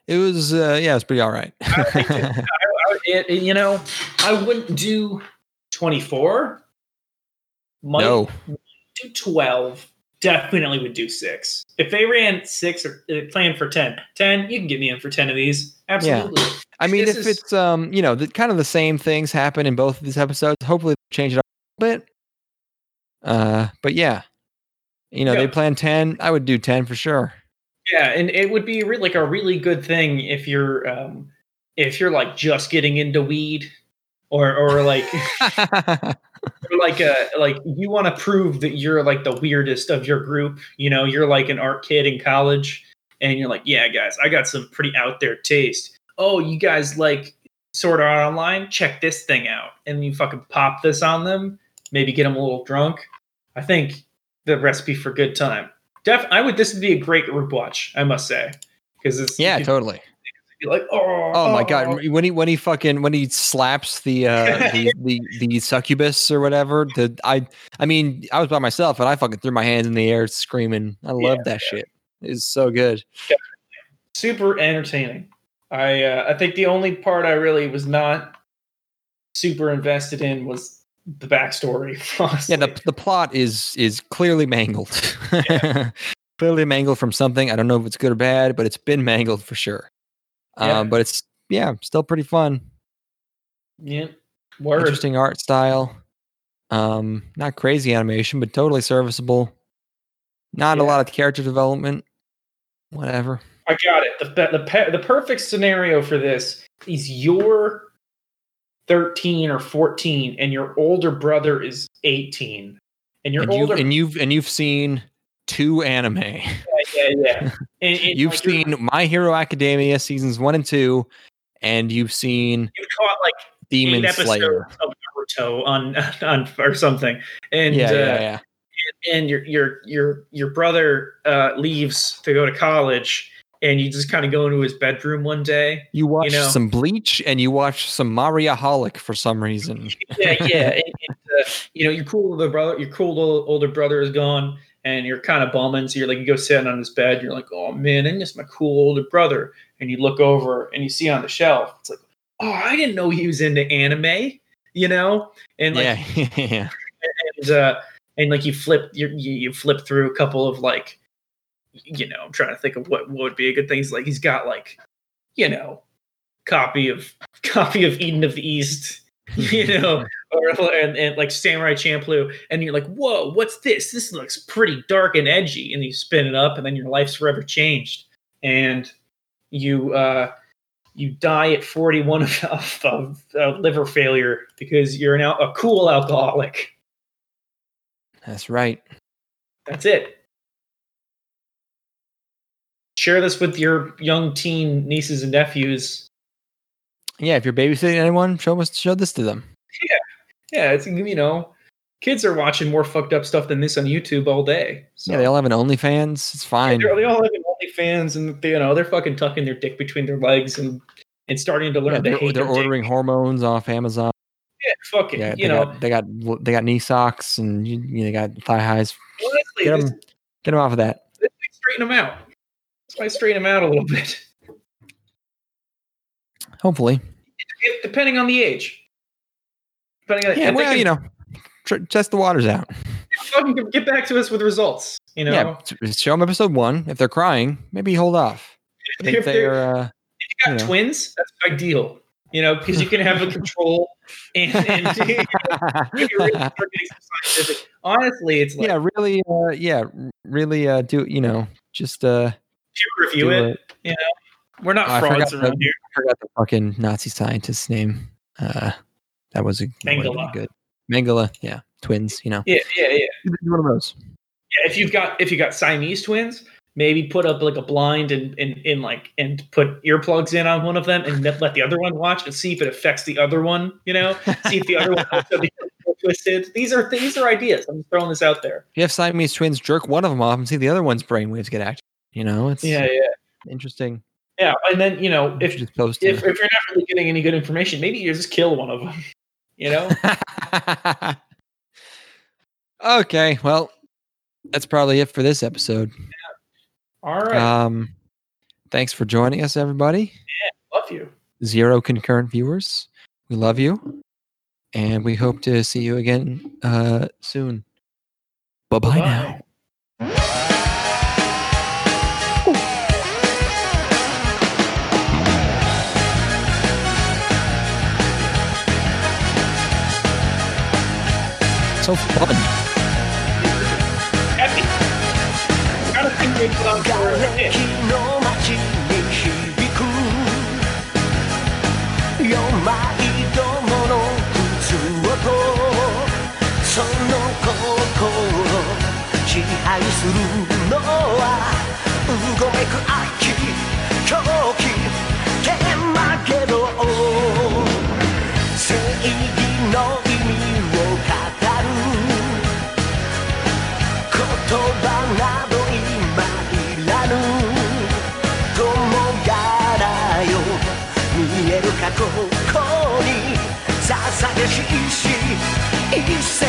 It was uh yeah, it's pretty all right. I, it, it- you know, I wouldn't do 24. Might no. Do 12. Definitely would do six. If they ran six or uh, planned for 10, 10, you can get me in for 10 of these. Absolutely. I mean This if is- it's um you know, the kind of the same things happen in both of these episodes, hopefully they change it up a little bit. Uh but yeah. You know, Yeah. they plan ten. I would do ten for sure. Yeah, and it would be re- like a really good thing if you're um if you're like just getting into weed or or like like uh like you want to prove that you're like the weirdest of your group, you know, you're like an art kid in college and you're like, "Yeah, guys, I got some pretty out there taste." Oh, you guys like sort of online? Check this thing out. And you fucking pop this on them, maybe get them a little drunk. I think the recipe for good time. Def, I would. This would be a great group watch, I must say, because it's yeah, totally. Be like, oh, Oh my oh." god, when he when he fucking when he slaps the uh the, the the succubus or whatever, the I I mean, I was by myself and I fucking threw my hands in the air screaming. I love that shit. It's so good. super entertaining. I uh, I think the only part I really was not super invested in was the backstory. Honestly. Yeah, the the plot is is clearly mangled. clearly mangled from something. I don't know if it's good or bad, but it's been mangled for sure. Yeah. Um, but it's yeah, still pretty fun. yeah. Word. Interesting art style. Um, not crazy animation, but totally serviceable. Not a lot of character development. Whatever. I got it. The the the, pe- the perfect scenario for this is you're 13 or 14 and your older brother is 18 and your and older and you've and you've seen two anime. yeah yeah, yeah. And, and you've like, seen My Hero Academia seasons one and two, and you've seen you caught like Demon Slayer. of Naruto on on or something and yeah, uh, yeah, yeah. and your your your your brother uh, leaves to go to college, and you just kind of go into his bedroom one day. You watch know. some Bleach and you watch some Maria Holic for some reason. Yeah, yeah. and, and, uh, you know, your cool older brother, your cool ol- older brother is gone, and you're kind of bumming. So you're like, you go sit on his bed. You're like, oh man, I miss my cool older brother. And you look over and you see on the shelf, it's like, oh, I didn't know he was into anime. You know, and like yeah, yeah. and uh and like you flip you you you flip through a couple of like you know i'm trying to think of what, what would be a good thing He's like he's got like you know copy of copy of eden of the east you know or and, and like samurai champloo and you're like whoa what's this this looks pretty dark and edgy and you spin it up and then your life's forever changed and you uh you die at 41 of, of, of, liver failure because you're now a cool alcoholic That's right. That's it. Share this with your young teen nieces and nephews. Yeah, if you're babysitting anyone, show us show this to them. Yeah, it's you know, kids are watching more fucked up stuff than this on YouTube all day. So Yeah, they all have an OnlyFans. It's fine. they're- they all have an OnlyFans, and they, you know they're fucking tucking their dick between their legs and and starting to learn Yeah, to they're, hate they're their dick. ordering hormones off Amazon. Yeah, fuck it. Yeah, you they know, got, they got they got knee socks and you, you know, they got thigh highs. honestly, Get this, them get them off of that. straighten them out. This might straighten them out a little bit, Hopefully. If- depending on the age. Depending on Yeah, well, can you know, tr- test the waters out. fucking get- back to us with results. You know, Yeah, show them episode one. If they're crying, maybe hold off. But If If they're- uh, if you got you know. twins, that's ideal. You know, because you can have a control and, and you really some scientific. Honestly, it's like yeah, really, uh, yeah, really, uh, do you know, just uh, review it. it. We're not I frauds around the- here. I forgot the fucking Nazi scientist's name. Uh, that was a that would've been Mengele. good. Mengele, yeah, twins. You know, Yeah, yeah, yeah. One of those. Yeah, if you've got if you got Siamese twins, maybe put up like a blind and and, and like and put earplugs in on one of them and let let the other one watch and see if it affects the other one. You know, see if the other one also becomes twisted. These are these are ideas. I'm just throwing this out there. You have Siamese twins, jerk one of them off and see the other one's brainwaves get active. You know, it's Yeah, yeah, interesting. yeah. And then you know if should just post if, if you're not really getting any good information, maybe you just kill one of them. You know? okay, well, that's probably it for this episode. All right. Um, thanks for joining us, everybody. Yeah, love you. Zero concurrent viewers. We love you, and we hope to see you again uh, soon. Bye bye now. so fun. 支配するのはうごめく秋是一心一色